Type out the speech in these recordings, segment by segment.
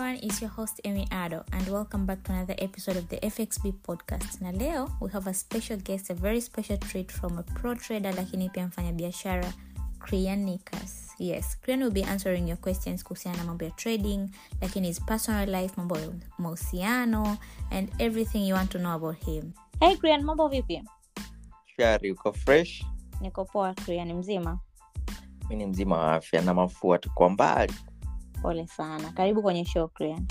everyone, it's your host Amy Ado and welcome back to another episode of the FXB podcast. Na leo we have a special guest, a very special treat from a pro trader lakini pia mfanyabiashara Krian Nikas. Yes, Krian will be answering your questions kuhusiana na mambo ya trading, lakini his personal life, mambo ya mahusiano and everything you want to know about him. Hey Krian, mambo vipi? shari uko fresh Niko poa Krian, mzima? mi ni mzima wa afya na mafua tu kwa mbali Pole sana. Karibu kwenye show Krian.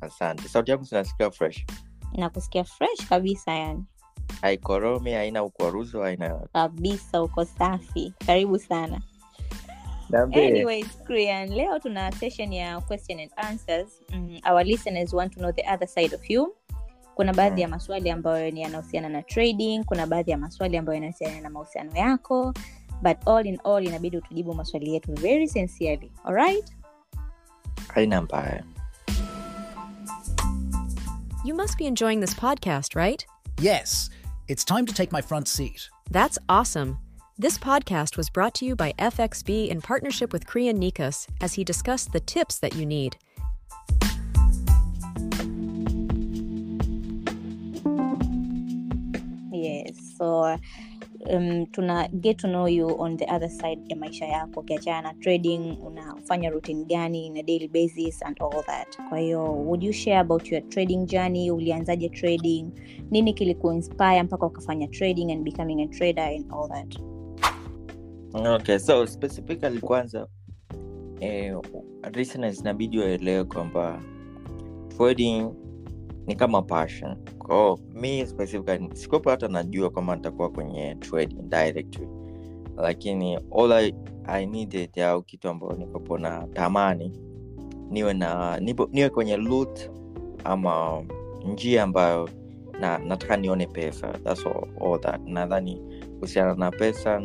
asante sauti yangu zinasikia fresh Nakusikia fresh kabisa yani. haikoromi haina ukwaruzo haina Kabisa uko safi. Karibu sana. Anyways, Krian, leo tuna session ya question and answers. Mm, our listeners want to know the other side of you. Kuna baadhi ya maswali ambayo ni yanahusiana na trading, kuna baadhi ya maswali ambayo yanahusiana na mahusiano yako, but all in all inabidi utujibu maswali yetu very sincerely. Alright? Haina mbaya You must be enjoying this podcast, right? Yes, it's time to take my front seat. That's awesome. This podcast was brought to you by FXB in partnership with Kriyan Nikas as he discussed the tips that you need. Yes. So um, tuna get to know you on the other side ya maisha yako ukiachana na trading unafanya routine gani in a daily basis and all that. Kwa hiyo would you share about your trading journey? Ulianzaje trading? Nini kilikuinspire mpaka ukafanya trading and becoming a trader and all that? Okay so specifically kwanza eh, listeners inabidi waelewe kwamba trading ni kama passion. Kwao mi specifically sikuwepo hata najua kwamba nitakuwa kwenye trading directly. Lakini all I, I needed au kitu ambayo nikopo na tamani niwe na nipo, niwe kwenye loot ama njia ambayo na nataka nione pesa. That's all, all that. Nadhani kuhusiana na pesa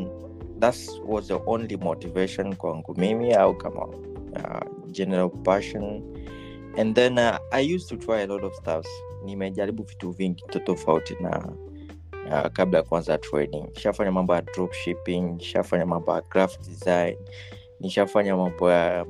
that was the only motivation kwangu mimi au kama uh, general passion and then uh, i used to try a lot of stuffs. Nimejaribu vitu vingi tofauti na uh, kabla ya kuanza trading nishafanya mambo ya drop shipping nishafanya mambo ya graphic design nishafanya mambo ya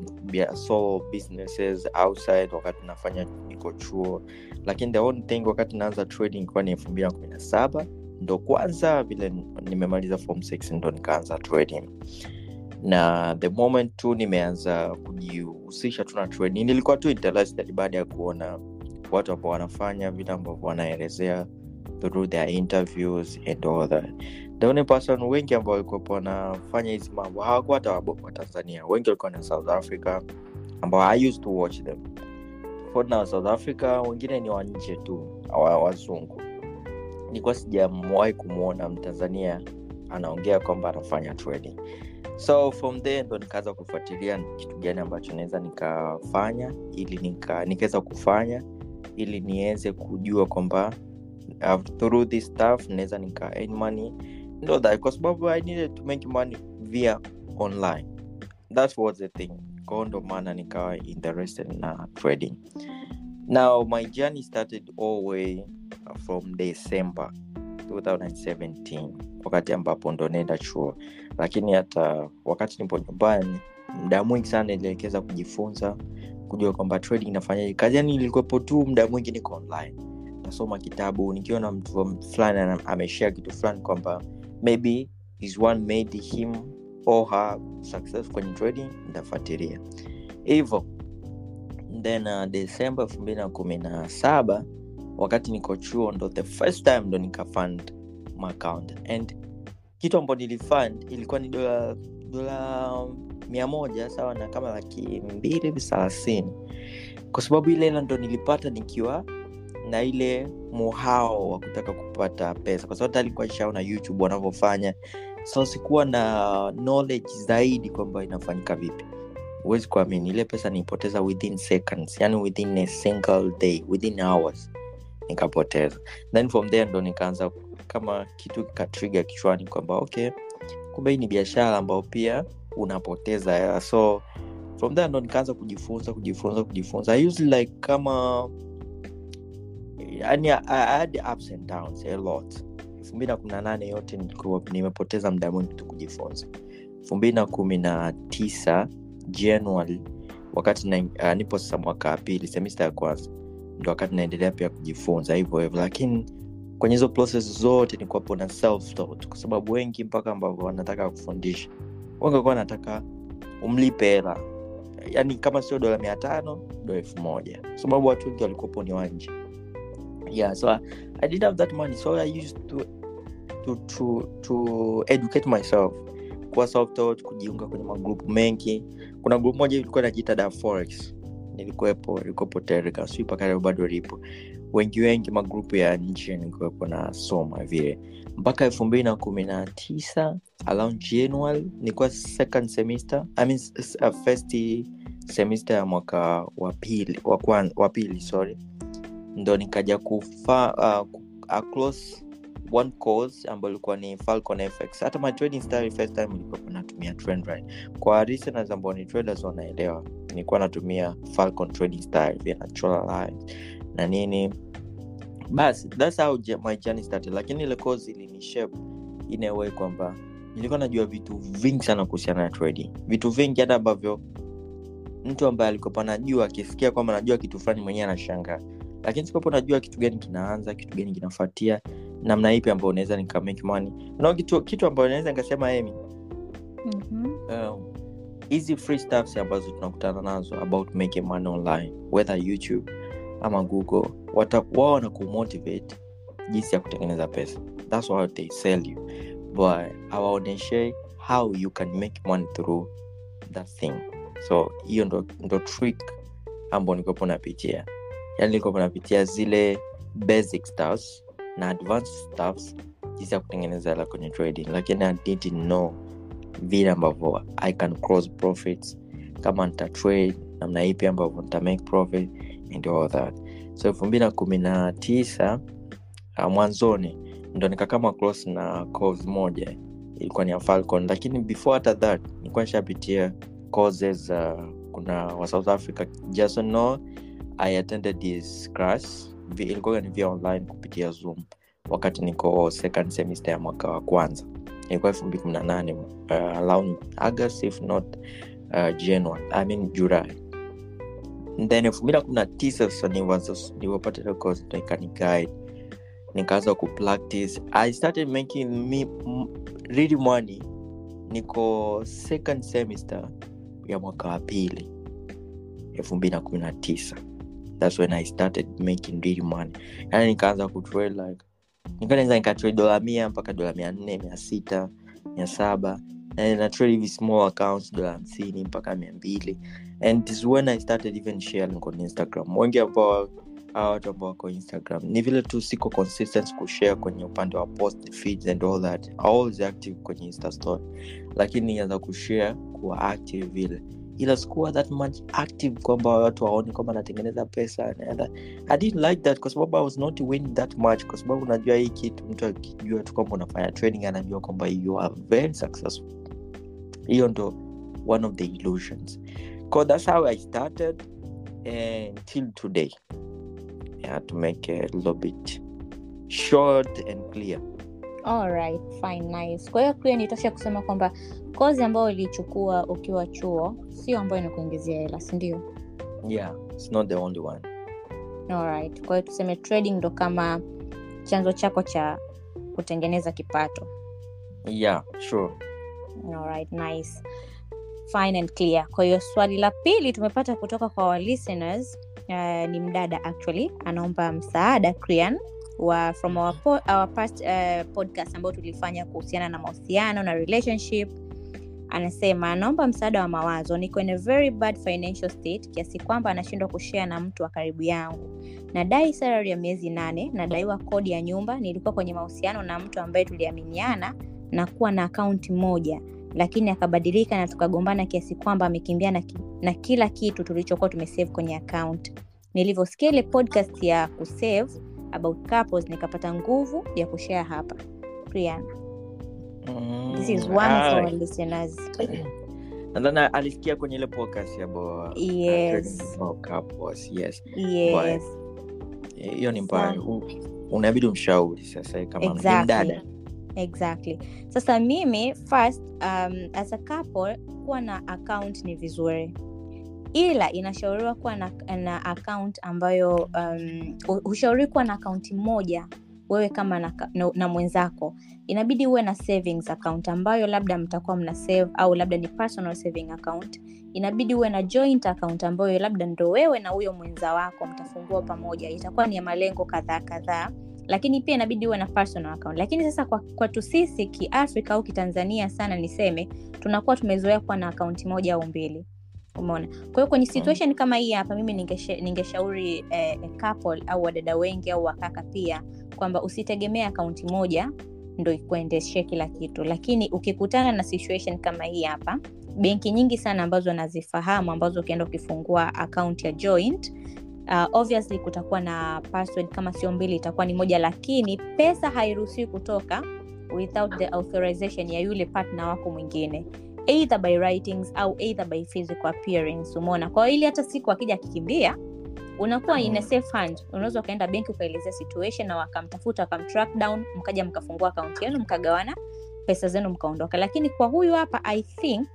solo businesses outside wakati nafanya niko chuo. Lakini the only thing wakati naanza trading kwa ni elfu mbili na kumi na saba. Ndo kwanza vile nimemaliza form 6 ndo nikaanza trading na the moment tu nimeanza kujihusisha tu na training nilikuwa tu interested baada ya kuona watu ambao wanafanya vile ambavyo wanaelezea through their interviews and all that. The only person wengi ambao walikuwepo wanafanya hizi mambo hawakuwa hata wabovu wa tanzania. Wengi walikuwa na south africa ambao i used to watch them. Na south africa wengine ni wanje tu wazungu nilikuwa sijawahi kumwona mtanzania anaongea kwamba anafanya trading so from there ndo nikaanza kufuatilia kitu gani ambacho naweza nikafanya ili nika- nikaweza kufanya ili niweze kujua kwamba uh, through this stuff naweza nika earn money. Ndo that kwa sababu i needed to make money via online. That was the thing. Kwao ndo maana nikawa interested na trading. Now my journey started all from december 2017 wakati ambapo ndo naenda chuo lakini hata wakati nipo nyumbani muda mwingi sana nilielekeza kujifunza kujua kwamba trading inafanyaje. Kazi yani ilikuwepo tu muda mwingi niko online nasoma kitabu nikiona mtu fulani ameshea kitu fulani kwamba maybe is one made him or success kwenye trading nitafuatilia. Hivyo then uh, desemba elfu mbili na kumi na saba wakati niko chuo ndo the first time ndo nikafund account. And kitu ambacho nilifund ilikuwa ni dola dola mia moja sawa na kama laki mbili thelathini. Kwa sababu ile hela ndo nilipata nikiwa na ile muhao wa kutaka kupata pesa. Kwa sababu talikuwa ishaona youtube wanavyofanya. So sikuwa na knowledge zaidi kwamba inafanyika vipi. Huwezi kuamini ile pesa nipoteza within seconds. Yani within a single day within hours nikapoteza. Then from there ndo nikaanza kama kitu kikatriga kichwani kwamba okay kumbe hii ni biashara ambayo pia unapoteza hela. So from there ndo nikaanza kujifunza kujifunza kujifunza. I like kama yani I, had ups and downs a lot. Elfu mbili na kumi na nane yote nimepoteza muda mwingi tu kujifunza. Elfu mbili na kumi na tisa january wakati na, uh, nipo sasa mwaka wa pili semista ya kwanza ndo wakati naendelea pia kujifunza hivyo hivyo. Lakini kwenye hizo process zote ni kuwapo na self kwa sababu wengi mpaka ambavyo wanataka kufundisha wengi walikuwa wanataka umlipe hela. Yaani kama sio dola mia tano dola elfu moja. Kwa sababu watu wengi walikuwapo ni wanje yeah so I, i have that money. So i used to to to, to educate myself. Kuwa self kujiunga kwenye magrupu mengi. Kuna grupu moja ilikuwa najiita da forex nilikuwepo ilikuwepo terika sijui mpaka leo bado lipo wengi wengi magrupu ya nchi nilikuwepo nasoma vile. Mpaka elfu mbili na kumi na tisa around january second semester I mean, uh, first semester ya mwaka wa pili wa pili sorry. Ndo nikaja kufa uh, across one course ambayo ilikuwa ni falcon fx hata my trading style first time ilikuwa natumia trend right? Kwa listeners ambao ni traders wanaelewa nilikuwa natumia falcon trading style vya natural lines na nini. Basi thats how my journey started. Lakini ile course ilinishape in a way kwamba nilikuwa najua vitu vingi sana kuhusiana na trading. Vitu vingi hata ambavyo mtu ambaye alikopa najua akisikia kwamba najua kitu fulani mwenyewe anashangaa. Lakini sikopo najua kitu gani kinaanza kitu gani kinafuatia namna ipi ambayo unaweza nika money. No, kitu, kitu ambayo naweza nikasema emi um, hizi free stuffs ambazo tunakutana nazo about making money online whether youtube ama google wao wana kumotivate jinsi ya kutengeneza pesa. Thats what they sell you. But hawaonyeshe how you can make money through that thing. So hiyo ndo, ndo trick ambao nikopo napitia. Yani nikopo napitia zile basic stuffs na advanced stuffs jinsi ya kutengeneza hela kwenye trading. Lakini i didn't know vile ambavyo i can cross profits kama nita trade namna ipi ambavyo nita make profit and all that so elfu na kumi na tisa uh, mwanzoni ndo nikakama cross na course moja ilikuwa ni ya falcon. Lakini before hata that nilikuwa nishapitia causes uh, kuna wa south africa jason no i attended this class. Ilikuwa ni via online kupitia zoom wakati niko second semester ya mwaka wa kwanza. Ilikuwa elfu mbili kumi na nane uh, around august if not uh, january i mean july then elfu mbili na kumi na tisa sasa nilivyopata ile course ndo ikaniguide nikaanza kupractice i started making me really money. Niko second semester ya mwaka wa pili elfu mbili na kumi na tisa. Thats when i started making really money. Yani nikaanza kutrade like nikanaweza nikatrade dola mia mpaka dola mia nne mia sita mia saba. Na na hivi small accounts dola hamsini mpaka mia mbili and this is when i started even sharing on instagram. Wengi ambao hawa watu ambao wako instagram ni vile tu siko consistent kushare kwenye upande wa post feeds and all that. Always active kwenye insta story. Lakini nianza kushare kuwa active vile. Ila sikuwa that much active kwamba watu waoni kwamba natengeneza pesa. I didn't like that kwa sababu I was not winning that much. Kwa sababu unajua hii kitu mtu akijua tu kwamba unafanya training anajua kwamba you are very successful. Hiyo ndo one of the illusions so that's how i started eh, until today yeah, to make it a little bit short and clear Alright, fine, nice. Kwa hiyo pia nitosha kusema kwamba kozi ambayo ulichukua ukiwa chuo sio ambayo inakuingizia hela, si ndio? yeah it's not the only one Alright. Kwa hiyo tuseme trading ndo kama chanzo chako cha kutengeneza kipato. yeah sure Alright, nice. Fine and clear. Kwa hiyo swali la pili tumepata kutoka kwa our listeners uh, ni mdada actually anaomba msaada Krian wa from our, po, our past uh, podcast ambayo tulifanya kuhusiana na mahusiano na relationship. Anasema anaomba msaada wa mawazo. Niko in a very bad financial state kiasi kwamba anashindwa kushea na mtu wa karibu yangu. Nadai sarari ya miezi nane nadaiwa kodi ya nyumba. Nilikuwa kwenye mahusiano na mtu ambaye tuliaminiana na kuwa na akaunti moja lakini akabadilika na tukagombana kiasi kwamba amekimbia na, ki, na kila kitu tulichokuwa tumesave kwenye akaunt nilivyosikia ile podcast ya kusave about couples nikapata nguvu ya kushare hapa. This is one listeners. nadhani alisikia kwenye ile podcast ya bo- Yes. trading couples, yes Yes. hiyo ni mbaya unabidi umshauri sasa kama Exactly. mdada exactly. Sasa mimi first um, as a couple kuwa na account ni vizuri. Ila inashauriwa kuwa na, na account ambayo um, hushauriwi kuwa na akaunti moja wewe kama na, na, na mwenzako. Inabidi uwe na savings account ambayo labda mtakuwa mna save au labda ni personal saving account. Inabidi uwe na joint account ambayo labda ndo wewe na huyo mwenza wako mtafungua pamoja. Itakuwa ni ya malengo kadhaa kadhaa lakini pia inabidi uwe na personal account. Lakini sasa kwa kwetu sisi kiafrika au kitanzania sana niseme tunakuwa tumezoea kuwa na akaunti moja au mbili. Umeona? Kwa hiyo kwenye situation kama hii hapa mimi ningeshauri ningeshauri eh, couple au wadada wengi au wakaka pia kwamba usitegemee akaunti moja ndo ikuendeshe kila kitu. Lakini ukikutana na situation kama hii hapa benki nyingi sana ambazo nazifahamu ambazo ukienda ukifungua akaunti ya joint uh, obviously kutakuwa na password kama sio mbili itakuwa ni moja lakini pesa hairuhusiwi kutoka without the authorization ya yule partner wako mwingine either by writings au either by physical appearance umeona? Kwao ili hata siku akija akikimbia unakuwa in a safe hand. Unaweza ukaenda benki ukaelezea situation na wakamtafuta wakamtrack down mkaja mkafungua akaunti yenu mkagawana pesa zenu mkaondoka. Lakini kwa huyu hapa i think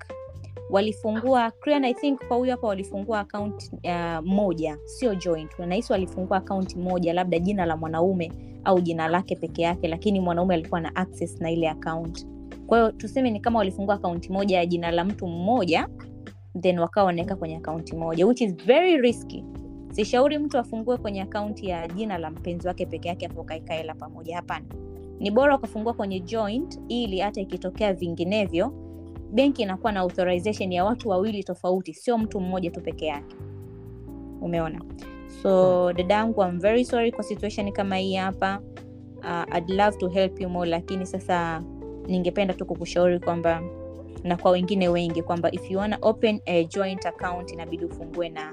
walifungua Krian, I think kwa huyu hapa walifungua account uh, moja sio joint. Nahisi walifungua account moja labda jina la mwanaume au jina lake peke yake lakini mwanaume alikuwa na access na ile account. Kwa hiyo tuseme ni kama walifungua akaunti moja ya jina la mtu mmoja then wakawa wanaweka kwenye akaunti moja which is very risky. Sishauri mtu afungue kwenye akaunti ya jina la mpenzi wake peke yake afu akaeka hela pamoja hapana. Ni bora ukafungua kwenye joint ili hata ikitokea vinginevyo benki inakuwa na authorization ya watu wawili tofauti sio mtu mmoja tu peke yake. Umeona? So dadangu I'm very sorry kwa situation kama hii hapa. Uh, I'd love to help you more lakini sasa ningependa tu kukushauri kwamba na kwa wengine wengi kwamba if you wanna open a joint account inabidi ufungue na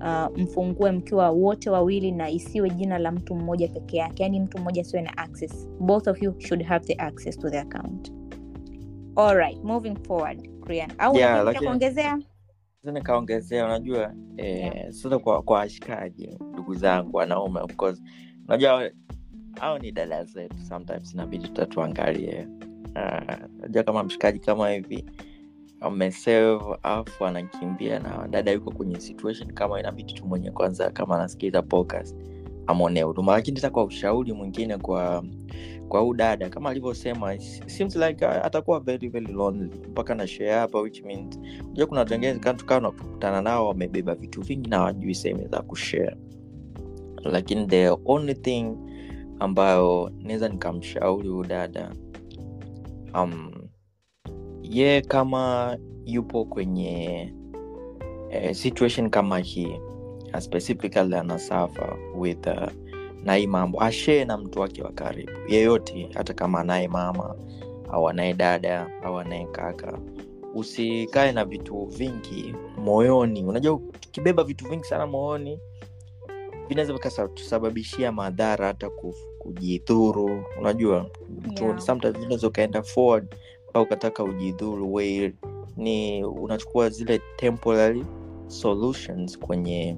uh, mfungue mkiwa wote wawili na isiwe jina la mtu mmoja peke yake yaani mtu mmoja asiwe na access. Both of you should have the access to the account alright moving forward Krian. au Yeah, yeah, lakini- kuongezea? Nikaongezea unajua eh, sasa kwa kwa washikaji ndugu zangu wanaume of course. Unajua au ni dada zetu sometimes inabidi tutatuangalie. Uh, kama mshikaji kama hivi amesave afu anakimbia na dada yuko kwenye situation kama inabidi tu mwenye kwanza kama anasikiza podcast amwonee huruma lakini sasa kwa ushauri mwingine kwa kwa huu dada. Kama alivyosema like uh, atakuwa very very lonely. Mpaka na share hapa which means unajua kuna watu wengine tukawa nakutana nao wamebeba vitu vingi na wajui sehemu za kushare. Lakini the only thing ambayo naweza nikamshauri huu dada um, ye kama yupo kwenye eh, situation kama hii specifically anasafa with uh, na hii mambo. Ashee na mtu wake wa karibu. Yeyote hata kama anaye mama au anaye dada au anaye kaka usikae na vitu vingi moyoni. Unajua ukibeba vitu vingi sana moyoni vinaweza vikatusababishia madhara hata kujidhuru. Unajua tu- Yeah. sometimes unaweza ukaenda forward au ukataka ujidhuru. Ni unachukua zile temporary solutions kwenye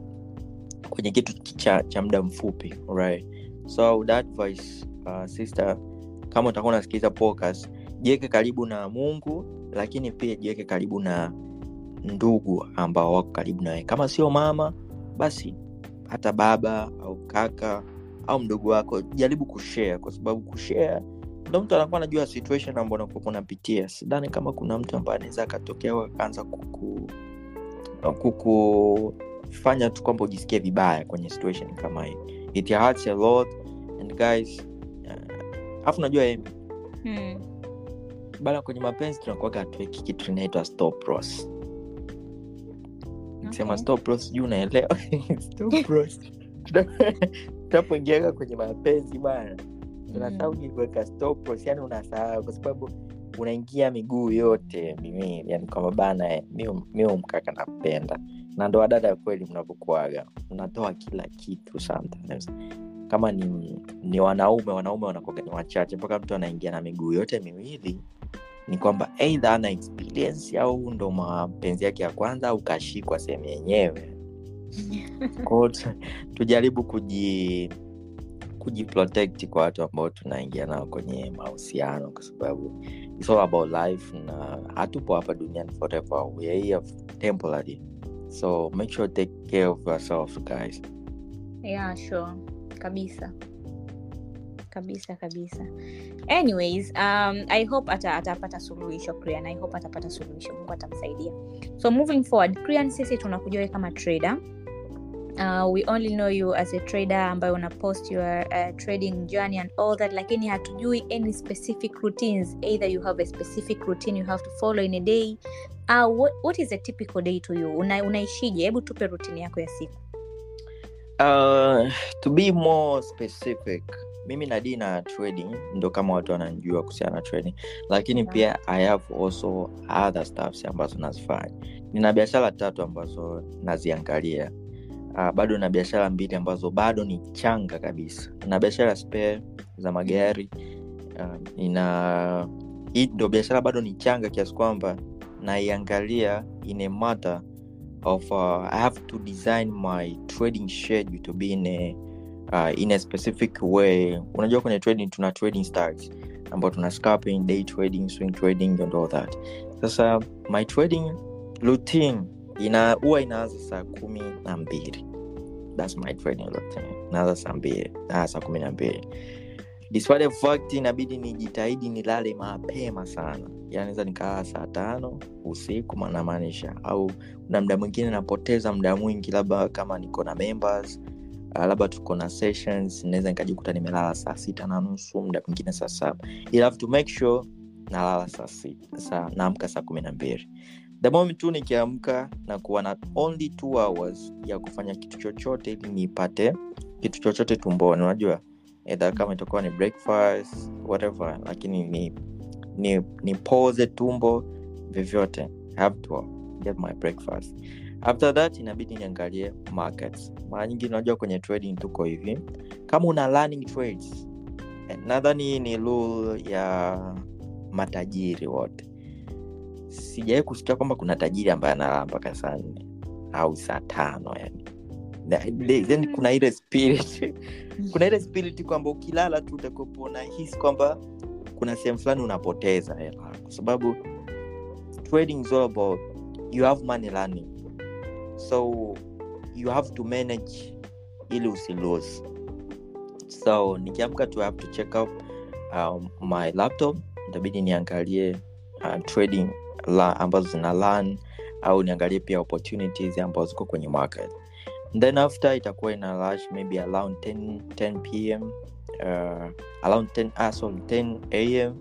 kwenye kitu cha, cha muda mfupi right so would uh, sister kama utakuwa unasikiliza podcast jiweke karibu na mungu lakini pia jiweke karibu na ndugu ambao wako karibu nawe. Kama sio mama basi hata baba au kaka au mdogo wako jaribu kushare kwa sababu kushare ndo mtu anakuwa anajua situation ambao unapitia. Sidhani kama kuna mtu ambaye anaweza akatokea akaanza akaanza kuku kukufanya tu kwamba ujisikie vibaya kwenye situation kama hii. It hurts a lot and guys uh, najua Hmm. bana kwenye mapenzi tunakuaga hatuweki kitu inaitwa stop loss. Sema unaelewa. Tunapoingiaga kwenye mapenzi bana tunasahau mm. kuweka yani unasahau kwa sababu unaingia miguu yote miwili yani kwamba bana eh, mi- umkaka napenda na ndo wadada kweli mnavokuaga mnatoa kila kitu sometimes. Kama ni, ni wanaume wanaume wanakuaga ni wachache mpaka mtu anaingia na miguu yote miwili ni kwamba eidha ana experience au ndo mapenzi yake ya kwanza au kashikwa sehemu yenyewe. Kwao tujaribu kuji kujiprotect kwa watu ambao tunaingia nao kwenye mahusiano kwa sababu it's all about life na hatupo hapa duniani forever. We are here temporary so make sure take care of yourself guys. Yeah sure. Kabisa. Kabisa kabisa. Anyways um, i hope ata, atapata suluhisho Krian. i hope atapata suluhisho. Mungu atamsaidia. So moving forward Krian, sisi tunakuja kama trader Uh, we only know you as a trader ambayo una post your uh, trading journey and all that lakini hatujui any specific routines. Either you have a specific routine you have to follow in a day uh, what, what is a typical day to you? Una, unaishije? Hebu tupe rutini yako ya siku. Uh, to be more specific mimi nadii na trading ndo kama watu wananjua kuhusiana na trading. Lakini pia i have also other stuffs ambazo nazifanya. Nina biashara tatu ambazo naziangalia uh, bado na biashara mbili ambazo bado ni changa kabisa. Na biashara spare za magari uh, ina hii ndo biashara bado ni changa kiasi kwamba naiangalia in a matter of uh, i have to design my trading schedule to be in a, uh, in a specific way. Unajua kwenye trading tuna trading stars ambao tuna scalping day trading swing trading and all that. Sasa my trading routine ina huwa inaanza saa kumi na mbili. Mbili. Ah, saa kumi na mbili. Inabidi nijitahidi nilale mapema sana. Yani naweza nikalala saa tano usiku namaanisha. Au na mda mwingine napoteza mda mwingi labda kama niko na members uh, labda tuko na sessions naweza nikajikuta nimelala saa sita na nusu mda mwingine saa saba. Ila to make sure nalala saa sita naamka saa kumi na mbili the nikiamka na kuwa na only two hours ya kufanya kitu chochote ili nipate kitu chochote tumboni. Unajua edha kama itakuwa ni breakfast whatever lakini ni ni ni pose tumbo vyovyote. Get my breakfast. After that inabidi niangalie markets. Mara nyingi unajua kwenye trading tuko hivi. Kama una learning trades nadhani ni rule ya matajiri wote sijawai kusikia kwamba kuna tajiri ambaye analala mpaka saa nne au saa tano yani. Then kuna ile spirit. Kuna ile spirit kwamba ukilala tu utakopo unahisi kwamba kuna sehemu fulani unapoteza hela kwa sababu trading is all about you have money learning so you have to manage ili usilose so nikiamka tu have to check up um, my laptop. Itabidi niangalie uh, trading la, ambazo zina learn au niangalie pia opportunities ambazo ziko kwenye market. Then after itakuwa ina rush maybe around 10, 10 pm uh, around 10, ah, sorry, 10 am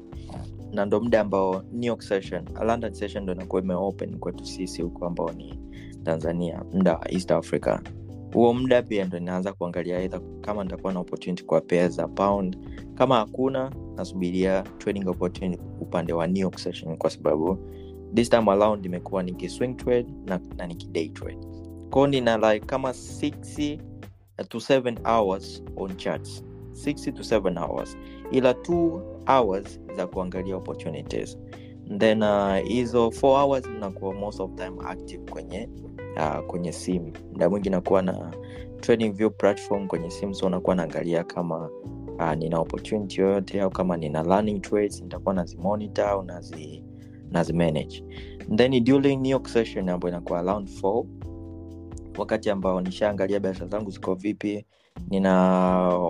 na ndo muda ambao New York session london session ndo inakuwa imeopen kwetu sisi huko ambao ni tanzania muda wa east africa. Huo muda pia ndo inaanza kuangalia either kama nitakuwa na opportunity kwa pea za pound kama hakuna nasubiria trading opportunity upande wa New York session kwa sababu this time around nimekuwa niki swing trade na, na niki day trade. Kwao nina like kama 6 to 7 hours on charts. 6 to 7 hours. Ila 2 hours za kuangalia opportunities. Then uh, hizo 4 hours nakuwa most of time active kwenye uh, kwenye simu mda mwingi nakuwa na trading view platform kwenye simu so nakuwa naangalia kama uh, nina opportunity yoyote au kama nina learning trades nitakuwa nazimonita au nazi nazimanage then during New York session ambayo inakuwa around 4 wakati ambao nishaangalia biashara zangu ziko vipi nina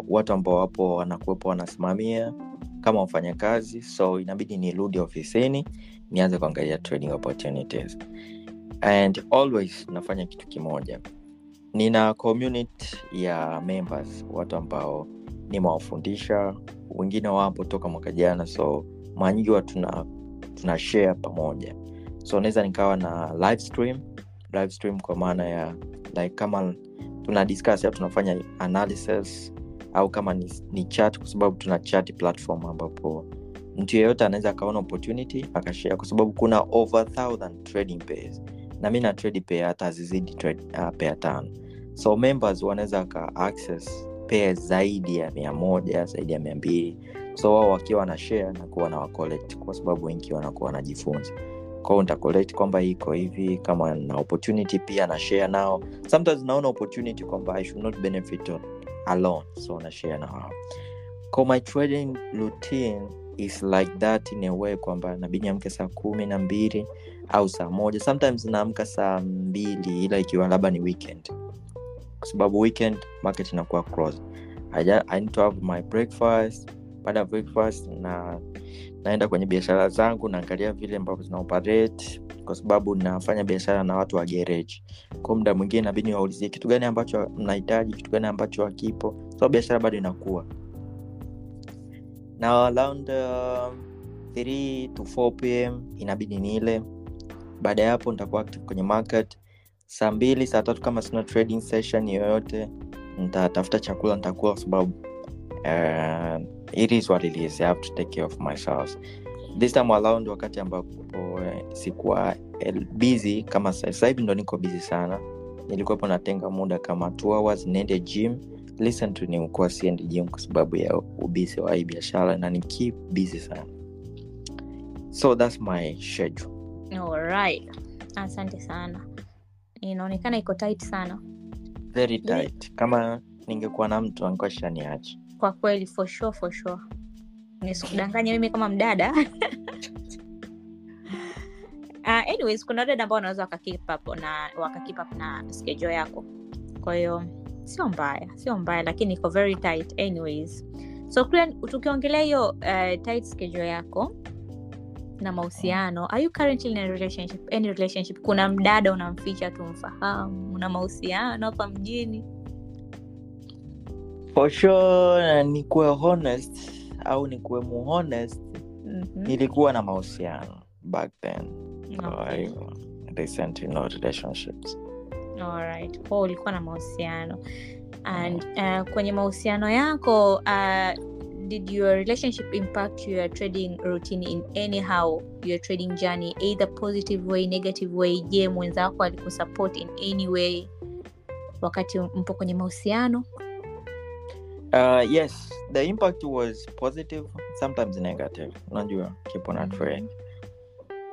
watu ambao wapo wanakuwepo wanasimamia kama wafanyakazi so inabidi nirudi ofisini nianze kuangalia trading opportunities. And always nafanya kitu kimoja. Nina community ya members watu ambao nimewafundisha. Wengine wapo toka mwaka jana so mara nyingi tuna share pamoja. So naweza nikawa na live stream live stream kwa maana ya like kama tuna discuss au tunafanya analysis au kama ni, ni chat kwa sababu tuna chat platform ambapo mtu yeyote anaweza akaona opportunity akashare kwa sababu kuna over 1000 trading pairs. Na mi na trade pair hata hazizidi trade, uh, pair tano. So members wanaweza waka access pair zaidi ya mia moja zaidi ya mia mbili so wao wakiwa na share na kuwa na wacollect kwa sababu wengi wanakuwa wanajifunza. Kwao nitacollect kwamba iko hivi kama na opportunity pia na share nao. Sometimes naona opportunity kwamba i should not benefit on alone so na share na wao. Kwa my trading routine is like that in a way kwamba nabidi niamke saa kumi na mbili au saa moja. Sometimes naamka saa mbili ila ikiwa labda ni weekend. Kwa sababu weekend market inakuwa closed. I, I need to have my breakfast baada ya breakfast na naenda kwenye biashara zangu naangalia vile ambavyo zina operate kwa sababu nafanya biashara na watu wa gereji. Kwa muda mwingine nabidi waulizie kitu gani ambacho mnahitaji? Kitu gani ambacho hakipo? So biashara bado inakuwa na around uh, 3 to 4 pm inabidi nile. Baada ya hapo nitakuwa active kwenye market. Saa mbili saa tatu kama sina trading session yoyote nitatafuta chakula nitakuwa kwa sababu uh, it is what it is. I have to take care of myself. This time around wakati ambapo eh, sikuwa eh, busy kama sa- sasa hivi ndo niko busy sana. Nilikuwepo natenga muda kama two hours niende gym. Listen to nikuwa siendi gym kwa sababu ya ubisi wa hii biashara na ni keep busy sana. So that's my schedule. Alright. asante sana. Inaonekana iko tight sana. Very tight. Kama ningekuwa na mtu angekuwa shaniacha kwa kweli for sure, for sure. nisikudanganya mimi kama mdada. Uh, anyways kuna dada ambao wanaweza wakakeep na wakakeep na schedule yako. Kwa hiyo sio mbaya sio mbaya lakini iko very tight anyways. So tukiongelea hiyo uh, tight schedule yako na mahusiano are you currently in a relationship any relationship? Kuna mdada unamficha tumfahamu una mahusiano hapa mjini for sure nikuwe honest au nikuwe muhonest mm-hmm. nilikuwa na mahusiano back then. Okay. recently no relationships. Alright. Kwa ulikuwa na mahusiano. And uh, kwenye mahusiano yako uh, did your relationship impact your trading routine in anyhow? Your trading journey either positive way negative way? Je mwenzako alikusupport in any way wakati mpo kwenye mahusiano uh, yes the impact was positive sometimes negative. Unajua kipo na trade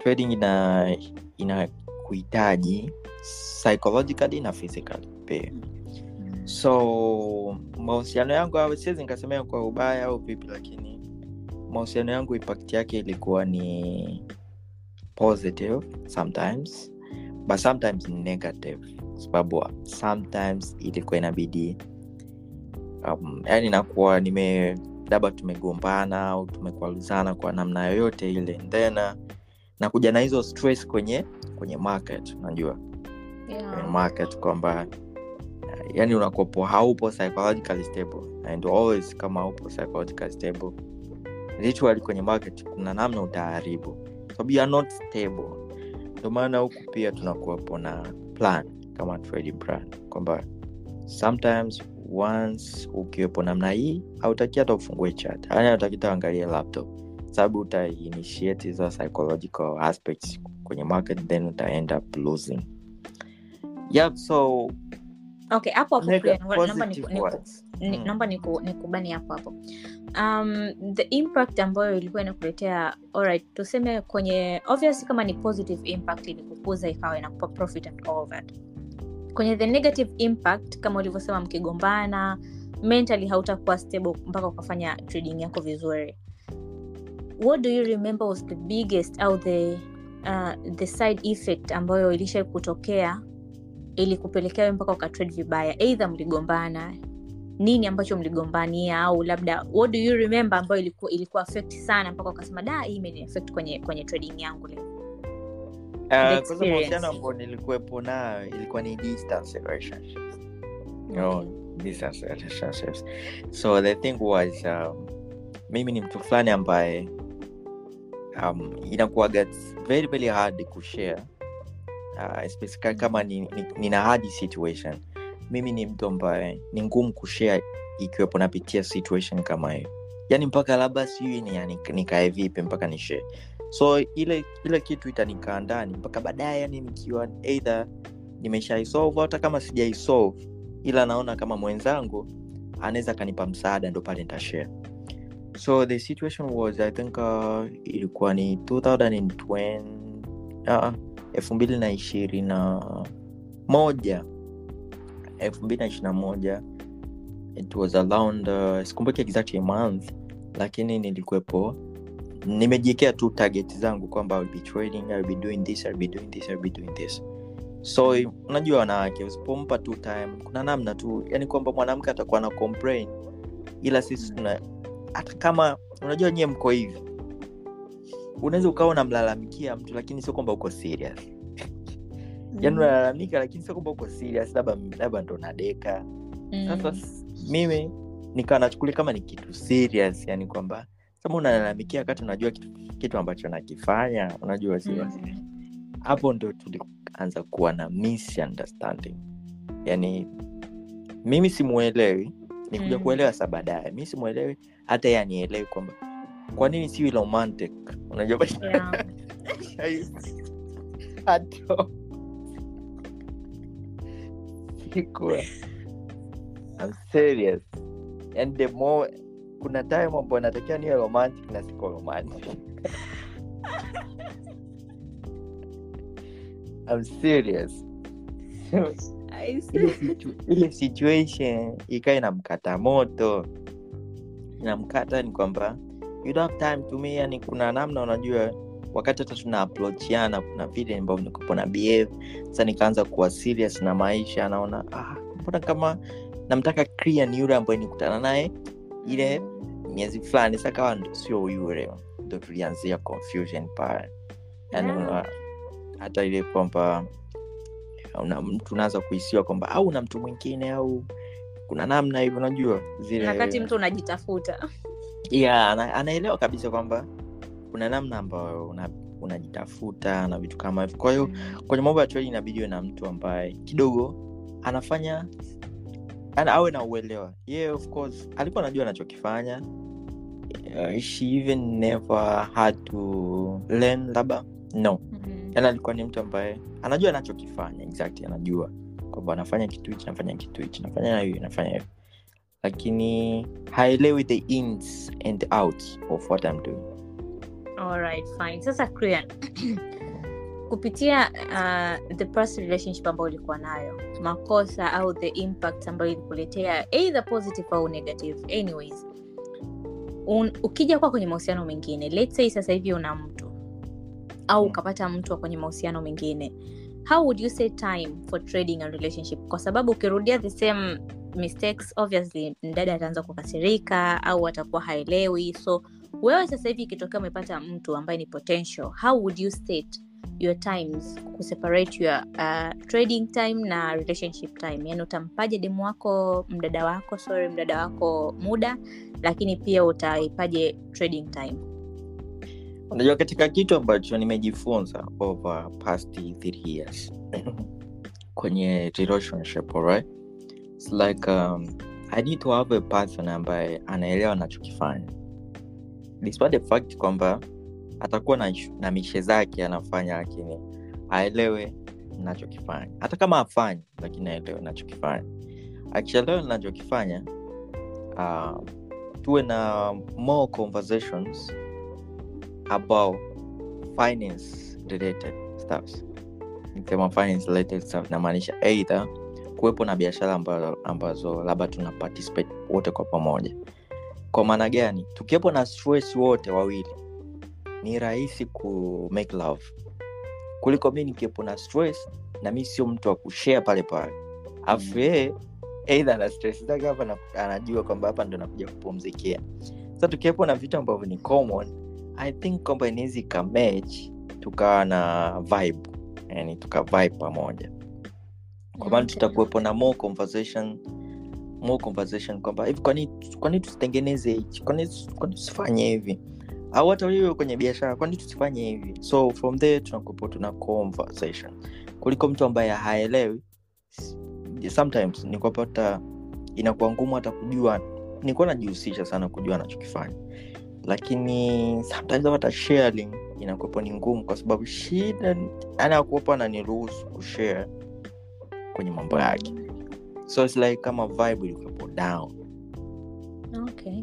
trading ina ina kuhitaji psychologically na physically pia. So mahusiano yangu siwezi nikasemea kwa ubaya au vipi lakini mahusiano yangu impact yake ilikuwa ni positive sometimes but sometimes negative. Sababu sometimes ilikuwa inabidi um, yani nakuwa nime labda tumegombana au tumekualizana kwa namna yoyote ile then uh, nakuja na hizo stress kwenye kwenye market unajua. Kwenye market kwamba yani unakopo haupo psychologically stable and always kama haupo psychologically stable literally kwenye market kuna namna utaharibu. Sababu you are not stable. Ndio maana huku pia tunakuwepo na plan kama trading plan kwamba sometimes once ukiwepo namna hii hautaki hata ufungue chat. Yani hautaki hata uangalie laptop. Sababu utainitiate hizo psychological aspects kwenye market then uta end up losing. Yep so okay hapo hapo naomba ni- Mm. nikubani hapo hapo. Um, the impact ambayo ilikuwa inakuletea alright tuseme kwenye obvious kama ni positive impact ilikukuza ikawa inakupa profit and all that kwenye the negative impact kama ulivyosema mkigombana mentally hautakuwa stable mpaka ukafanya trading yako vizuri. What do you remember was the biggest au the, uh, the side effect ambayo ilishai kutokea ili kupelekea mpaka ukatrade vibaya? Eidha mligombana nini ambacho mligombania au labda what do you remember ambayo ilikuwa, ilikuwa affect sana mpaka ukasema da hii imeni affect kwenye kwenye trading yangu leo Uh, kwanza mahusiano ambayo nilikuwepo nayo ilikuwa ni distance relationships Okay. Oh, distance relationships so the thing was um, mimi ni mtu fulani ambaye um, inakuwaga it's very very hard kushare uh, especially kama ni, ni, nina hard situation. Mimi ni mtu ambaye ni ngumu kushare ikiwepo napitia situation kama hiyo. Yani mpaka labda sijui ni- ni vipi mpaka ni share so ile ile kitu itanikaa ndani mpaka baadaye yani nikiwa eidha nimeshaisolve hata kama sijaisolve ila naona kama mwenzangu anaweza akanipa msaada ndo pale nitashare. So the situation was i think uh, ilikuwa ni 2020 uh, moja. Elfu mbili it was around uh, sikumbuki exactly a month lakini nilikuwepo nimejiekea tu target zangu kwamba I'll be trading, I'll be doing this, I'll be doing this, I'll be doing this. So unajua wanawake usipompa tu time kuna namna tu yani kwamba mwanamke atakuwa na complain. Ila sisi tuna hata kama unajua nyie mko hivi. Unaweza ukawa unamlalamikia mtu lakini sio kwamba uko serious. Yani unalalamika lakini sio kwamba uko serious labda labda ndo nadeka sasa s- mimi nikawa nachukulia kama ni kitu serious yani kwamba kama unalalamikia wakati unajua kitu, kitu ambacho nakifanya unajua serious hapo ndo tulianza kuwa na misunderstanding yani mimi simuelewi nikuja Mm. kuelewa sa baadaye mi simwelewi hata ye anielewi kwamba kwa nini siwi romantic unajua Yeah. Hato. Sikuwa. I'm serious. And the more kuna time ambayo natakiwa niwe romantic na siko romantic. I'm serious. Ile, situ, ile situation ikawa inamkata moto inamkata ni kwamba you don't have time to me yani kuna namna unajua wakati hata tuna approachiana kuna vile ambavyo nikupo na behave sasa nikaanza kuwa serious na maisha naona ah, mbona kama namtaka clear ni yule ambaye nikutana naye ile miezi fulani sakawa kawa sio yule ndo tulianzia confusion pale. Yani Yeah. hata ile kwamba una- mtu unaanza kuhisiwa kwamba au na mtu mwingine au kuna namna hivyo unajua zile wakati mtu unajitafuta. Yeah, ana, anaelewa kabisa kwamba kuna namna ambayo una- unajitafuta na vitu kama hivyo. Kwa hiyo kwenye mambo ya inabidi uwe na mtu ambaye kidogo anafanya ana, awe na uelewa. Yeah, of course. Alikuwa anajua anachokifanya. Uh, she even never had to learn labda no. Mhm. yani alikuwa ni mtu ambaye anajua anachokifanya exactly anajua. Kwamba anafanya kitu hichi anafanya kitu hichi anafanya hivi anafanya hivi. Lakini haelewi the ins and outs of what I'm doing. Alright, fine. Sasa Krian, kupitia uh, the past relationship ambayo ulikuwa nayo makosa au the impact ambayo ilikuletea either positive au negative. Anyways un, ukija kuwa kwenye mahusiano mengine let's say sasa hivi una mtu au Mm. ukapata mtu kwenye mahusiano mengine how would you say time for trading a relationship? Kwa sababu ukirudia the same mistakes obviously mdada ataanza kukasirika au atakuwa haelewi. So wewe sasa hivi ikitokea umepata mtu ambaye ni potential how would you state your times kuseparate your uh, trading time na relationship time. Yani utampaje demu wako mdada wako sorry mdada wako muda lakini pia utaipaje trading time. Unajua katika kitu ambacho nimejifunza over past three years kwenye relationship alright? It's like um, i need to have a person ambaye anaelewa anachokifanya. Despite the fact kwamba atakuwa na, na mishe zake anafanya lakini aelewe nachokifanya hata kama afanyi lakini aelewe nachokifanya akielewe nachokifanya uh, tuwe na more conversations about finance related stuff namaanisha either kuwepo na biashara ambazo, ambazo labda tuna wote kwa pamoja. Kwa maana gani? Tukiwepo na wote wawili ni rahisi ku make love. Kuliko mi nikiwepo na stress na mi sio mtu wa kushare pale pale. Afu yeye eidha ana stress zake hapa na- anajua kwamba hapa ndo nakuja kupumzikia. Sa tukiwepo na vitu ambavyo ni common i think kwamba inaweza ikamech tukawa na vibe yani tuka vibe pamoja. Kwa maana tutakuwepo na more conversation more conversation kwamba hivi kwani kwani tusitengeneze hichi? Kwani kwani tusifanye hivi au hata hiyo kwenye biashara kwani tusifanye hivi? So from there tunakuwepo tuna conversation kuliko mtu ambaye haelewi sometimes ni inakuwa ngumu hata kujua nikuwa najihusisha sana kujua anachokifanya. Lakini sometimes hata sharing inakuwepo ni ngumu kwa sababu shida anakuwepo ananiruhusu kushare kwenye mambo yake. So it's like kama vibe ilikuwepo down. Okay.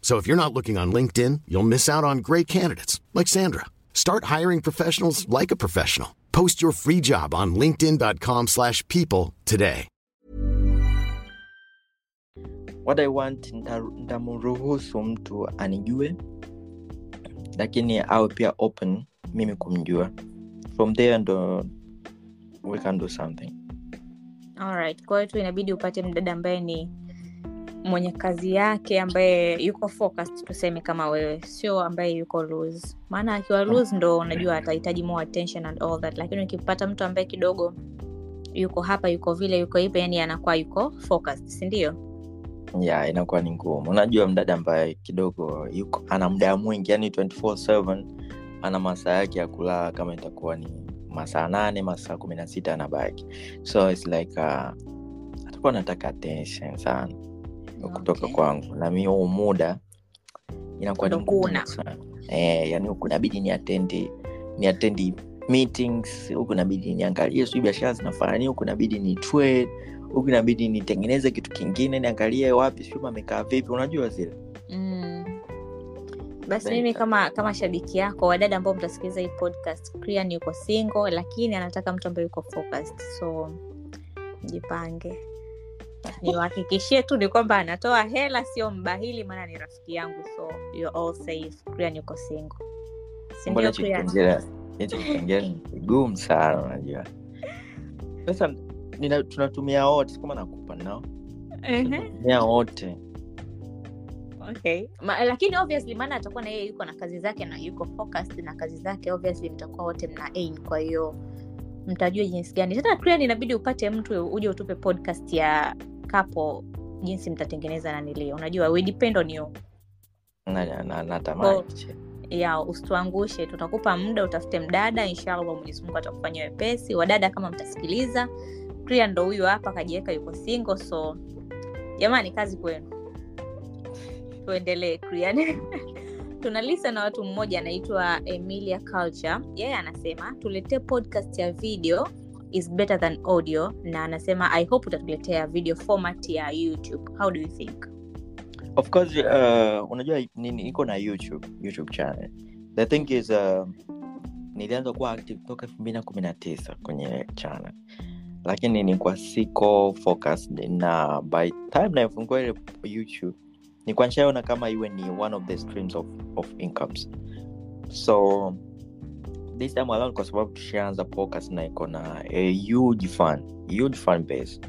So if you're not looking on LinkedIn, you'll miss out on great candidates like Sandra. Start hiring professionals like a professional. Post your free job on linkedin.com/people slash people today. what i want nita- nitamruhusu mtu anijue lakini awe pia open mimi kumjua from there ndo we can do something Alright. kwa hiyo tu inabidi upate mdada ambaye ni mwenye kazi yake ambaye yuko focused tuseme kama wewe sio ambaye yuko loose. Maana akiwa loose ndo unajua atahitaji more attention and all that. Lakini ukipata mtu ambaye kidogo yuko hapa yuko vile yuko hivi yani anakuwa yuko focused sindio yeah inakuwa ni ngumu. Unajua mdada ambaye kidogo yuko ana muda mwingi yani 24/7 ana masaa yake ya kulala kama itakuwa ni masaa nane masaa kumi na sita anabaki. So its like uh, atakuwa anataka attention sana kutoka Okay. kwangu. Na mi huu muda inakuwa eh, yani huku nabidi niatendi ni atendi meetings huku nabidi niangalie sijui biashara zinafanya nini huku nabidi ni trade huku inabidi nitengeneze kitu kingine niangalie wapi sijui amekaa vipi unajua zile. Mm. basi mimi kama kama shabiki yako wadada ambao mtasikiliza hii podcast Krian yuko single lakini anataka mtu ambaye yuko focused. So mjipange niwahakikishie tu ni kwamba anatoa hela sio mbahili maana ni rafiki yangu so you're all safe yuko single. Si ndio, hicho hicho kipengele ni kigumu sana unajua. Sasa nina- tunatumia wote kama nakupa nao tunatumia wote. Okay. Ma, lakini obviously maana atakuwa na yeye yuko na kazi zake na yuko focused na kazi zake obviously mtakuwa wote mna aim kwa hiyo mtajua jinsi gani. Tena Krian inabidi upate mtu uje utupe podcast ya kapo jinsi mtatengeneza nanilio unajua we depend on you. Na- na- na- ya usituangushe. Tutakupa muda utafute mdada inshallah mwenyezi mungu atakufanya wepesi. Wadada kama mtasikiliza Krian ndo huyu hapa kajiweka yuko singo so jamani kazi kwenu. Tuendelee Krian tuna lisa na watu mmoja anaitwa emilia culture. Yeye anasema tuletee podcast ya video is better than audio. Na anasema i hope utatuletea video format ya youtube. How do you think? Of course uh, unajua nini iko na youtube youtube channel. The thing is uh, nilianza kuwa active toka elfu mbili na kumi na tisa kwenye channel. Lakini nilikuwa siko focused na by time naifungua ile youtube nilikuwa ona kama iwe ni one of the streams of, of incomes. So this time around kwa sababu tushaanza focus na iko na a huge fan huge fan base.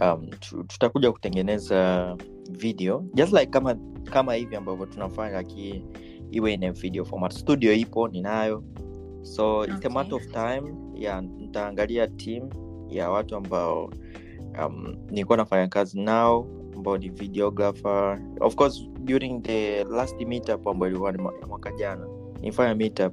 Um, tutakuja kutengeneza video just like kama kama hivi ambavyo tunafanya laki iwe in a video format. Studio ipo ninayo. So it's a matter of time. Yeah, nitaangalia team ya watu ambao um, nilikuwa nafanya kazi nao ambao ni videographer. Of course during the last meetup ambayo ilikuwa mwaka jana nifanya meetup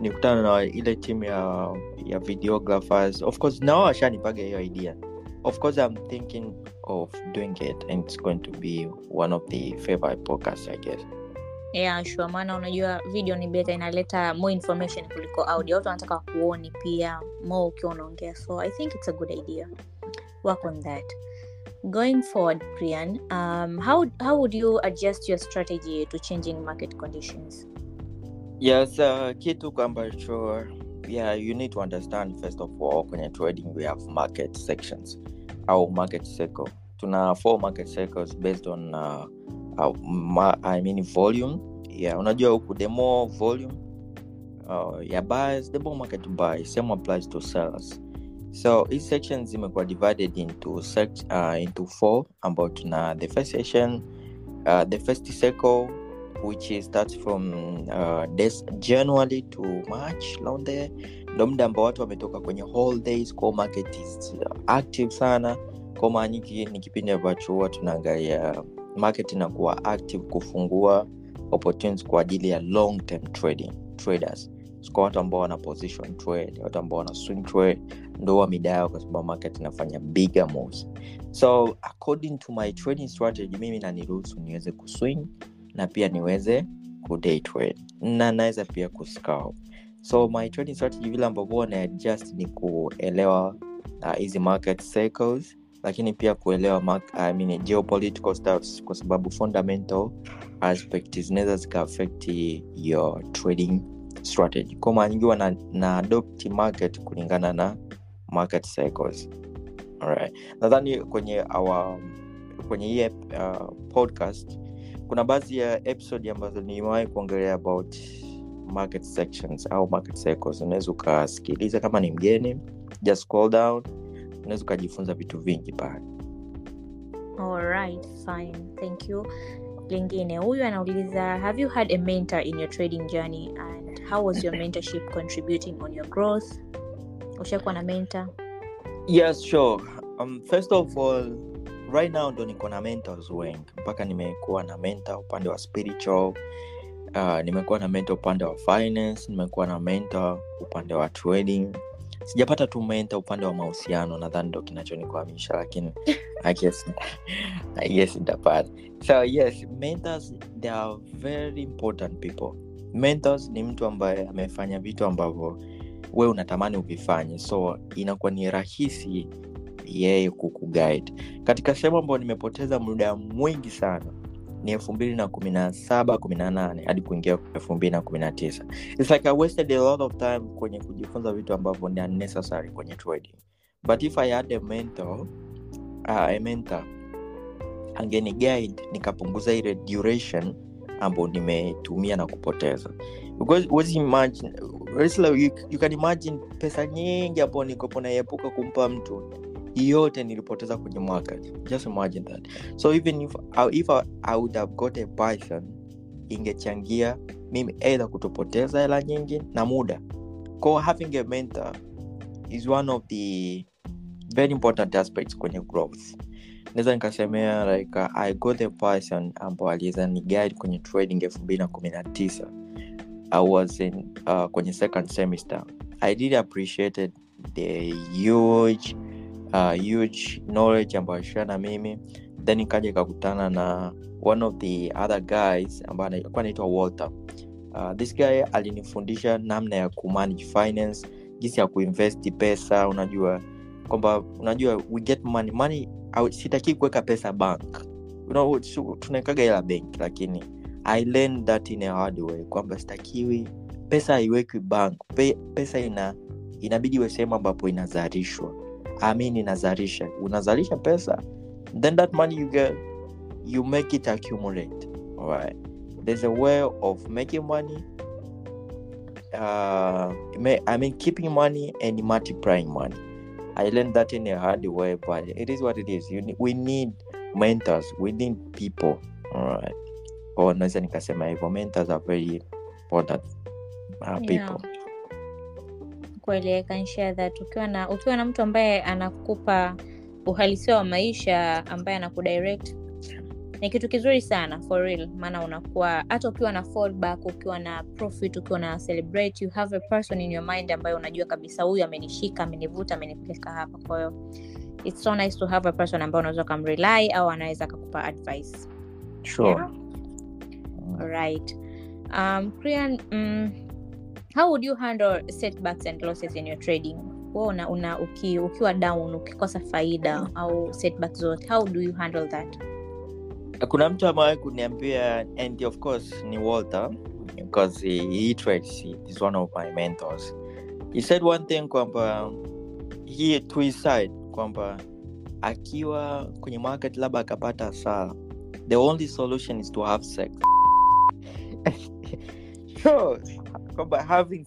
nikutana na ile team ya ya videographers. Of course nao washanipaga hiyo idea. Of course i'm thinking of doing it and it's going to be one of the favorite podcasts i guess. Yeah sure maana unajua video ni beta inaleta more information kuliko audio. Watu wanataka kuoni pia mo ukiwa unaongea. So i think it's a good idea. Work on that going forward prian um, how, how would you adjust your strategy to changing market conditions? Yes uh, kitu ambacho yeah you need to understand first of all kwenye trading we have market sections au market cycle. Tuna four market cycles based on uh, uh, ma, i mean volume. Yeah unajua huku the more volume uh, ya buyers the more market to buy same applies to sellers so each section zimekuwa divided into sect, uh, into four ambao tuna the first section uh, the first circle which starts from uh, this january to march around there. Ndo muda ambao watu wametoka kwenye holidays kwa market is active sana. Kwa mara nyingi ni kipindi ambacho huwa tunaangalia market inakuwa active kufungua opportunities kwa ajili ya long term trading traders. Kwa watu ambao wana position trade watu ambao wana swing trade ndo huwa mida yao kwa sababu market inafanya bigger moves. So according to my trading strategy mimi naniruhusu niweze kuswing na pia niweze kuday trade. Na naweza pia kuscout so my trading strategy vile ambavyo huwa na adjust ni kuelewa uh, market cycles lakini pia kuelewa mark, I mean, geopolitical stuffs kwa sababu fundamental aspect zinaweza zikaaffect your trading strategy. Kwa maana nyingi na, na adopt market kulingana na market cycles. Alright. nadhani kwenye our kwenye hii uh, podcast kuna baadhi ya episode ambazo nimewahi kuongelea about market sections au market cycles. Unaweza ukasikiliza kama ni mgeni just scroll down unaweza ukajifunza vitu vingi pale. Lingine huyu anauliza have you had a mentor in your trading journey and how was your mentorship contributing on your growth ushakuwa na mentor? Yes sure. Um, first of all right now ndo niko na mentors wengi. Mpaka nimekuwa na mentor upande wa spiritual uh, nimekuwa na mentor upande wa finance nimekuwa na mentor upande wa trading. Sijapata tu mentor upande wa mahusiano nadhani ndo kinachonikwamisha lakini I guess, I guess nitapata. So yes mentors they are very important people. Mentors ni mtu ambaye amefanya vitu ambavyo we unatamani uvifanye so inakuwa ni rahisi yeye kukuguide. Katika sehemu ambayo nimepoteza muda mwingi sana ni elfu mbili na kumi na saba kumi na nane hadi kuingia elfu mbili na kumi na tisa. Like I wasted a lot of time kwenye kujifunza vitu ambavyo ni unnecessary kwenye trading. But if i had a mentor, uh, a mentor angeni guide nikapunguza ile duration ambayo nimetumia na kupoteza. Because imagine like you, you can imagine pesa nyingi ambao nikopo naiepuka kumpa mtu. Yote nilipoteza kwenye mwaka. Just imagine that. So even if, if I, I would have got a python ingechangia mimi eidha kutopoteza hela nyingi na muda. Ko having a mentor is one of the very important aspects kwenye growth. Naweza nikasemea like uh, i got the person ambao aliweza ni guide kwenye trading elfu mbili na kumi na tisa i was in uh, kwenye second semester. I really appreciated the huge uh, huge knowledge ambayo alishare na mimi. Then ikaja ikakutana na one of the other guys ambaye alikuwa anaitwa walter. Uh, this guy alinifundisha namna ya kumanage finance jinsi ya kuinvesti pesa. Unajua kwamba unajua we get money money sitakii kuweka pesa bank. You know, tunawekaga hela benki lakini i learned that in a hard way kwamba sitakiwi pesa haiwekwi bank Pe, pesa ina inabidi iwe sehemu ambapo inazalishwa. Amini inazalisha. Unazalisha pesa then that money you get you make it accumulate. Right there's a way of making money uh i mean keeping money and multiplying money. I learned that in a hard way but it is what it is. You we need mentors. We need people. Alright or naweza nikasema hivyo. Mentors are very important uh, people. Yeah. kweli I can share that. Ukiwa na ukiwa na mtu ambaye anakupa uhalisia wa maisha ambaye anakudirect ni kitu kizuri sana for real. Maana unakuwa hata ukiwa na fallback ukiwa na profit ukiwa na celebrate you have a person in your mind ambayo unajua kabisa huyu amenishika amenivuta amenipeleka hapa. Kwa hiyo it's so nice to have a person ambayo unaweza ukamrely au anaweza akakupa advice. Sure. Yeah. Alright. Um, Krian, um, how would you handle setbacks and losses in your trading? Una, una uki, ukiwa down ukikosa faida au setback zote, how do you handle that? kuna mtu amewahi kuniambia and of course ni walter because he, he trades he is one of my mentors he said one thing kwamba he to his side kwamba akiwa kwenye market labda akapata hasara the only solution is to have sex sure kwamba having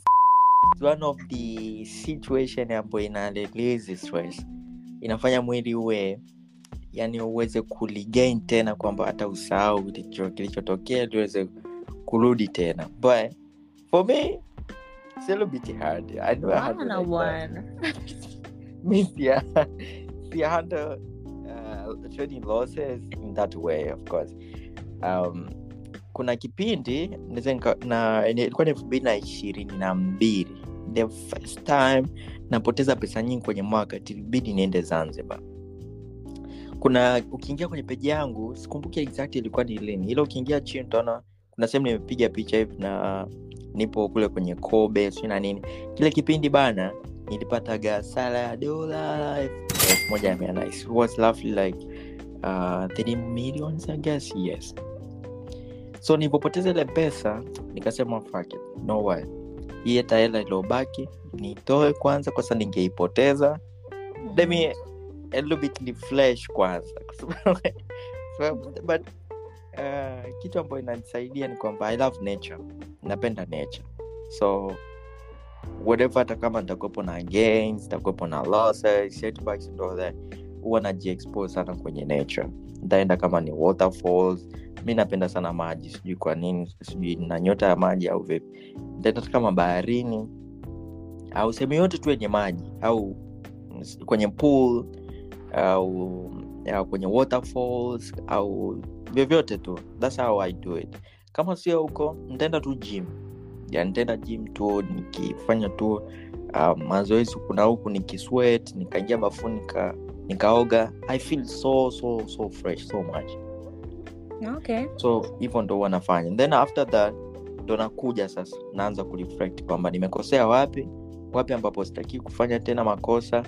is one of the situation ambayo ina release stress inafanya mwili uwe yani uweze kuligain tena kwamba hata usahau kilicho- kilichotokea liweze kurudi tena but the joke or kiddos. But for me it's a little bit hard i know I handle Bwana like that. bwana. me sia sia handle uh, trading losses in that way of course um, kuna kipindi na ilikuwa ni elfu mbili na ishirini na mbili. The first time napoteza pesa nyingi kwenye mwaka tilibidi niende zanzibar. Kuna ukiingia kwenye peji yangu sikumbuki exact ilikuwa ni lini ila ukiingia chini utaona kuna sehemu nimepiga picha hivi na nipo kule kwenye kobe si na nini. Kile kipindi bana nilipataga sala ya dola elfu moja mia. It was roughly like uh, 3 millions I guess yes so nilipopoteza ile pesa nikasema fuck it no way. Hii hata hela iliyobaki nitoe kwanza kwasa ningeipoteza. Lemi a ni flesh kwanza. So, but uh, kitu ambayo inanisaidia ni kwamba i love nature. Napenda nature. So whatever hata kama nitakuwepo na gains nitakuwepo na losses and huwa najiexpose sana kwenye nature. Nitaenda kama ni waterfalls mi napenda sana maji sijui kwa nini sijui na nyota ya maji au vipi. Kama baharini au sehemu yote tu yenye maji au kwenye pool au, au kwenye waterfalls au vyovyote tu thats how i do it. Kama sio huko nitaenda tu gym. Ya nitaenda gym tu nikifanya tu uh, mazoezi kuna huku nikiswet nikaingia bafuni nika, i feel so so so fresh so much Okay. so hivyo ndo huwa nafanya. Then after that ndo nakuja sasa. Naanza kureflect kwamba nimekosea wapi wapi ambapo sitakii kufanya tena makosa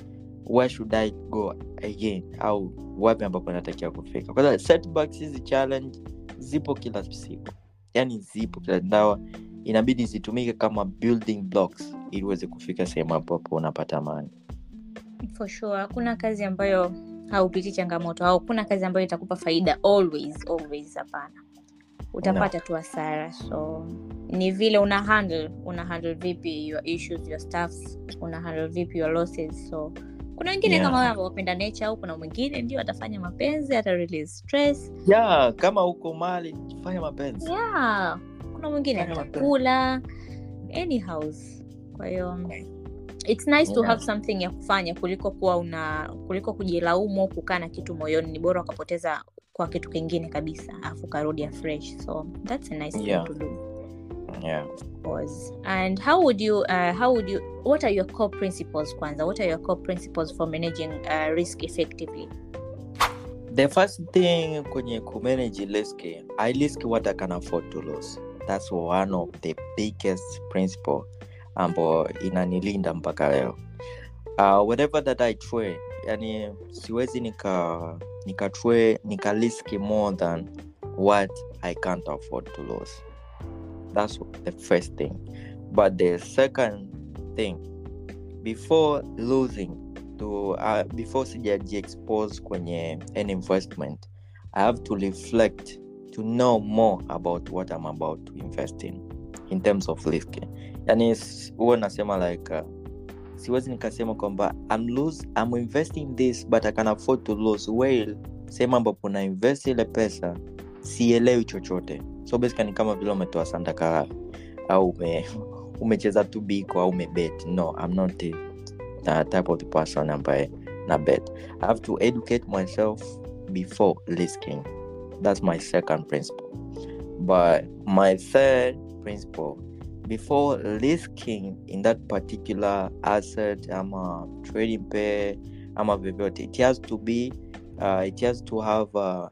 where should i go again? Au wapi ambapo natakiwa kufika. Kwa setbacks hizi challenge zipo kila siku. Yani zipo kila dawa inabidi zitumike kama building blocks ili uweze kufika sehemu ambapo unapata amani. For sure. Hakuna kazi ambayo haupitii changamoto au kuna kazi ambayo itakupa faida always always hapana. Utapata tu hasara so ni vile una handle una handle vipi your issues your staffs una handle vipi your losses so kuna wengine Yeah. kama wapenda nature au kuna mwingine ndio atafanya mapenzi ata release stress. Yeah kama uko mali fanya mapenzi. Yeah kuna mwingine atakula any house kwa hiyo it's nice to have something ya kufanya kuliko kuwa una kuliko kujilaumu au kukaa na kitu moyoni. Ni bora ukapoteza kwa kitu kingine kabisa afu ukarudi afresh so that's a nice Yeah. thing to do. Yeah. Was and how would you uh, how would you what are your core principles kwanza? What are your core principles for managing uh, risk effectively? The first thing kwenye kumanage risk i risk what i can afford to lose. That's one of the biggest principle ambayo inanilinda mpaka leo. Uh, whatever that i trade yani siwezi nika nika trade nika risk more than what i can't afford to lose. That's the first thing. But the second thing before losing to uh, before sijajiexpose kwenye any investment i have to reflect to know more about what i'm about to invest in in terms of risk yani huwa nasema like uh, siwezi nikasema kwamba I'm, I'm investing this but I can afford to lose. Well sehemu ambapo na invest ile pesa sielewi chochote. So basically kama vile umetoa sandakara au ume, umecheza tu biko au umebet no I'm not a, the type of the person ambaye na bet. I have to educate myself before risking. That's my second principle. But my third principle. Before risking in that particular asset ama trading pair ama vyovyote it has to be uh, it has to have a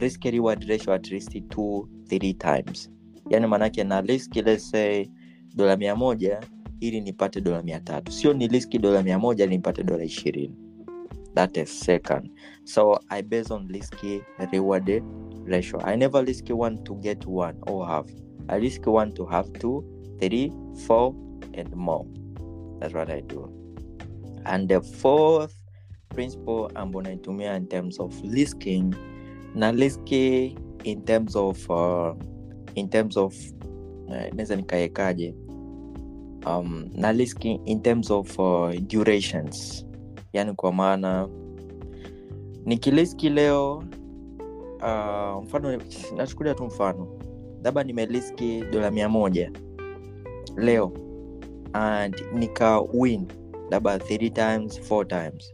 risk reward ratio at least two three times. Yani maanake na risk let's say dola mia moja ili nipate dola mia tatu. Sio ni riski dola mia moja nipate dola ishirini. That is second. So i base on risky reward ratio. I never risk one to get one or half i risk one to have two three four and more. That's what i do. And the fourth principle ambao naitumia in terms of risking na riski in terms of uh, in terms of uh, nikaekaje? Um, na riski in terms of uh, durations. Yani kwa maana nikiliski leo uh, mfano nachukulia tu mfano labda nimeliski dola mia moja. Leo and nika win labda three times four times.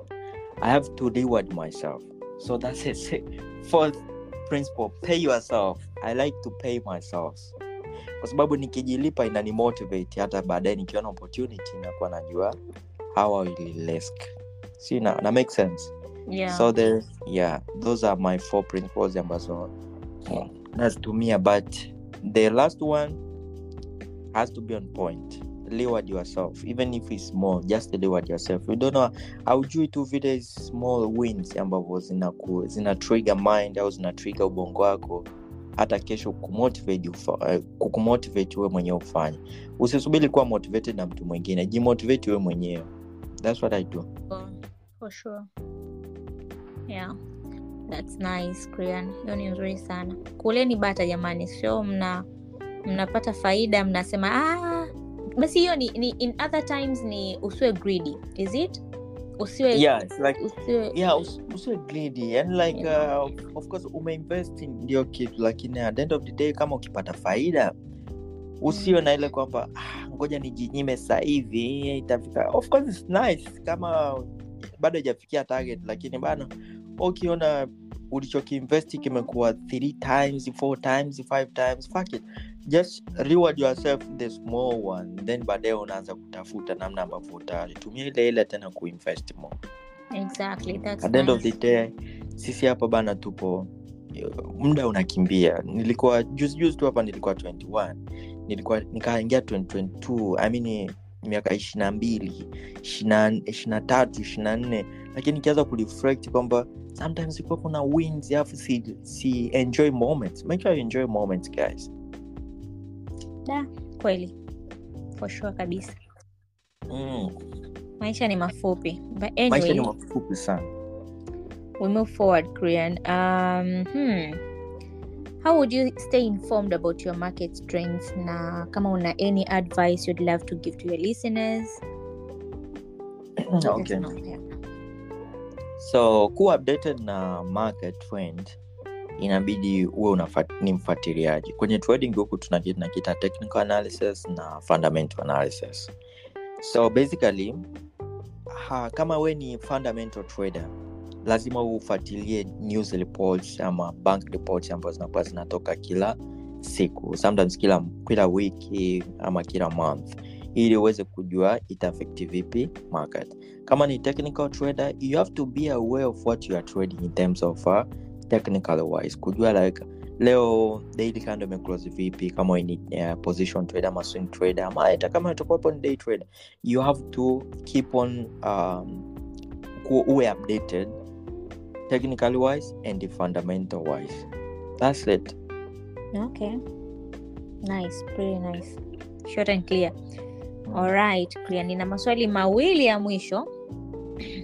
I have to reward myself. So that's it. Fourth principle pay yourself. I like to pay myself. Kwa sababu nikijilipa inanimotivate hata baadaye nikiona opportunity nakuwa najua how I will risk. Na, na make sense. Yeah. so there yeah those are my four principles ambazo nazitumia but the last one has to be on point. Reward yourself even if it's small just reward yourself. You don't know haujui tu vile small wins ambavyo zina, ku, zina trigger mind au zina trigger ubongo wako. Hata kesho kumotivate eh, kukumotivate wewe mwenyewe ufanye. Usisubiri kuwa motivated na mtu mwingine jimotivate wewe mwenyewe. Thats what i do. For sure. Yeah thats nice Krian. hiyo ni nzuri sana. Kuleni bata jamani. Sio mna mnapata faida mnasema ah, basi hiyo ni, ni in other times ni usiwe greedy. Is it? Usiwe yeah it's like usiwe yeah us- usiwe greedy. And like uh, of course umeinvest ndio kitu lakini at the end of the day kama ukipata faida usio na ile kwamba ah, ngoja nijinyime sasa hivi itafika. Of course it's nice kama bado ijafikia target lakini bana ukiona ulichokiinvesti kimekuwa three times four times five times fuck it. Just reward yourself the small one. Then baadaye unaanza kutafuta namna ambavyo utalitumia ile ile tena kuinvest more. Exactly that's at the end of the day sisi hapa bana tupo muda unakimbia. Nilikuwa juzi juzi tu hapa nilikuwa 21 nilikuwa nikaingia 2022 I mean miaka ishirina mbili ishirina tatu ishirina nne lakini ikianza kureflect kwamba sometimes ilikuwa kuna wins alafu si, si enjoy moment make sure you enjoy moment guys. Da kweli. For sure kabisa. Mm. maisha ni mafupi. But maisha ni mafupi sana. We move forward korean. Um, hmm. how would you stay informed about your market trends na kama una any advice you'd love to give to your listeners? Okay. know, yeah. So kuwa updated na market trend inabidi uwe ni mfuatiliaji. Kwenye trading huku tunakita technical analysis na fundamental analysis. So basically ha, kama we ni fundamental trader lazima ufuatilie news reports ama bank reports ambazo zinakuwa zinatoka kila siku. Sometimes kila kila wiki ama kila month ili uweze kujua itaafekti vipi market. Kama ni technical trader you have to be aware of what you are trading in terms of uh, technical wise. Kujua like leo daily candle imeclose vipi kama ni uh, position trader ama swing trader ama hata kama utakuwapo ni day trader you have to keep on um, uwe updated technically wise and the fundamental wise. That's it. Okay. Nice. Pretty nice. Short and clear alright clear. Nina maswali mawili ya mwisho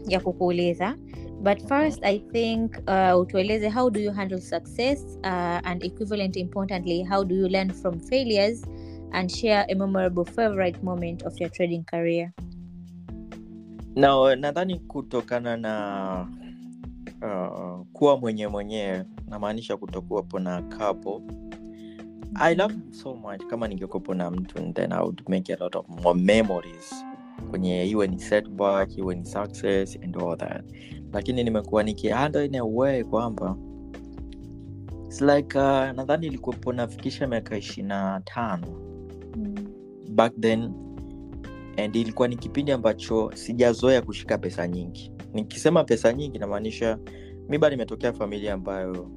ya kukuuliza. But first i think uh, utueleze how do you handle success uh, and equivalent importantly how do you learn from failures and share a memorable favorite moment of your trading career? Na nadhani kutokana na uh, kuwa mwenye mwenyewe namaanisha kutokuwapo na kapo i love so much. Kama ningekuwepo na mtu then i would make a lot of more memories. Kwenye iwe ni setback iwe ni success and all that. Lakini nimekuwa nikihandle in a way kwamba it's like uh, nadhani ilikuwepo nafikisha miaka ishiri na tano. Back then and ilikuwa ni kipindi ambacho sijazoea kushika pesa nyingi. Nikisema pesa nyingi namaanisha mi bado nimetokea familia ambayo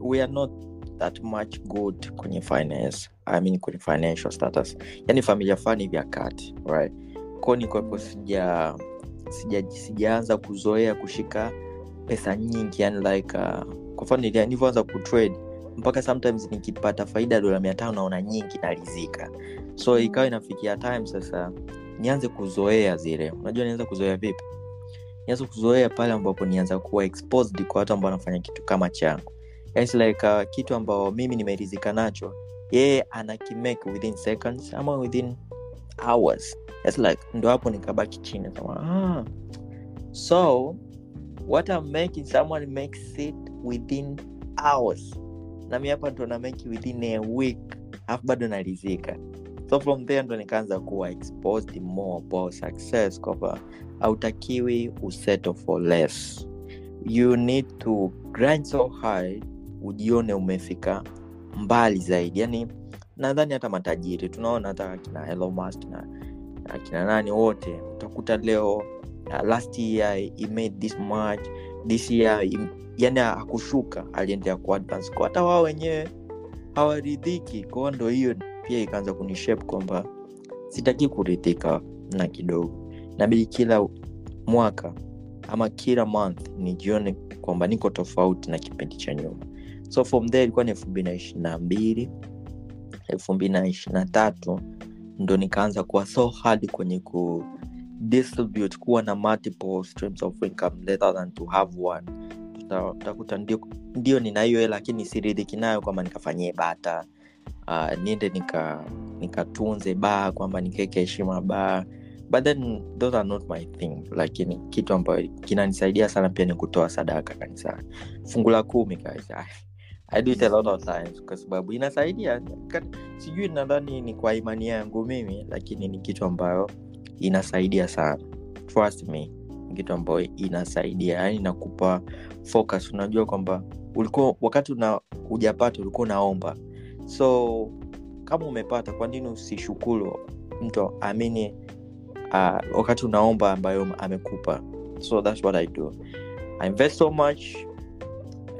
we are not that much good kwenye finance I mean kwenye financial status. Yani familia fani vya kati right? Ko nikwepo sija sija sijaanza kuzoea kushika pesa nyingi yani like uh, kwa mfano nilivyoanza kutrade mpaka sometimes nikipata faida dola mia tano naona nyingi narizika so ikawa inafikia time sasa nianze kuzoea zile. Unajua nianza kuzoea vipi? Nianze kuzoea pale ambapo nianza kuwa exposed kwa watu ambao wanafanya kitu kama changu It's like uh, kitu ambao mimi nimerizika nacho. Yeye anakimake within seconds ama within hours. It's like ndo hapo nikabaki chini. Ah. so what I'm making someone makes it within hours. Na mi hapa ndo na within a week. Alafu bado narizika so from there ndo nikaanza kuwa exposed more about success. Kwamba hautakiwi usettle for less. You need to grind so hard ujione umefika mbali zaidi. Yani nadhani hata matajiri tunaona hata akina Elon na akina nani wote. Utakuta leo uh, last year he made this much this year he, yani akushuka aliendelea kuadvance kwa hata wao wenyewe hawaridhiki. Kwao ndo hiyo pia ikaanza kunishape kwamba sitaki kuridhika na kidogo. Nabidi kila mwaka ama kila month nijione kwamba niko tofauti na kipindi cha nyuma so from there ilikuwa ni elfu mbili na ishiri na mbili. Elfu mbili na ishiri na tatu ndo nikaanza kuwa so hard kwenye ku distribute kuwa na multiple streams of income than to have one. Utakuta ndio, ndio nina hiyo lakini siridhiki nayo kwamba nikafanyie bata. Uh, niende nika baa kwamba nikeke heshima baa but then those are not my thing. Lakini kitu ambayo kinanisaidia sana pia ni kutoa sadaka kanisani. Fungu la kumi guys. I, do it a lot of times kwa sababu inasaidia. Sijui nadhani ni kwa imani yangu mimi lakini ni kitu ambayo inasaidia sana. Trust me kitu ambayo inasaidia. Yani nakupa focus. Unajua kwamba ulikuwa wakati una ujapata ulikuwa unaomba. So kama umepata kwa nini usishukuru mtu amini uh, wakati unaomba ambayo amekupa? So that's what i do. I invest so much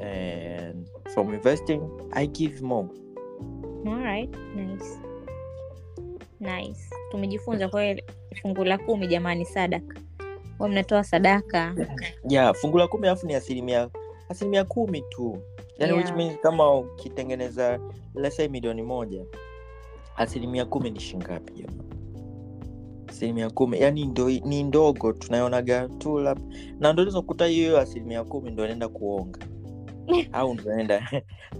and from investing i give more. Alright, nice. Nice. tumejifunza kwa fungu la kumi jamani sadaka. Wa mnatoa sadaka. Yeah fungu la kumi alafu ni asilimia asilimia kumi tu. Yani Yeah. which means kama ukitengeneza let's say milioni moja asilimia kumi ni shingapi jamani? Asilimia kumi yani ndo, ni ndogo tunayonaga tu lab na ndo lizokuta hiyo asilimia kumi ndo naenda kuonga au ndo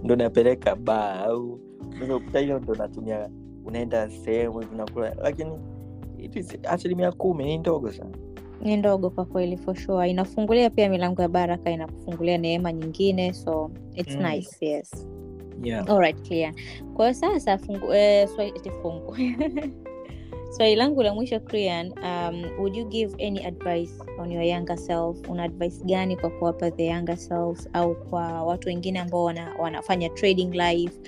ndo napeleka baa au unakuta hiyo ndo natumia unaenda sehemu hivi nakula lakini asilimia kumi ni ndogo sana. Ni ndogo kwa kweli for sure. Inafungulia pia milango ya baraka inakufungulia neema nyingine so it's Mm. nice yes. Yeah. Alright, clear. Kwa hiyo sasa fungu, eh, so, fungu swali langu la mwisho Krian, um, would you give any advice on your younger self? Una advice gani kwa kuwapa the younger selves au kwa watu wengine ambao wana, wanafanya trading life?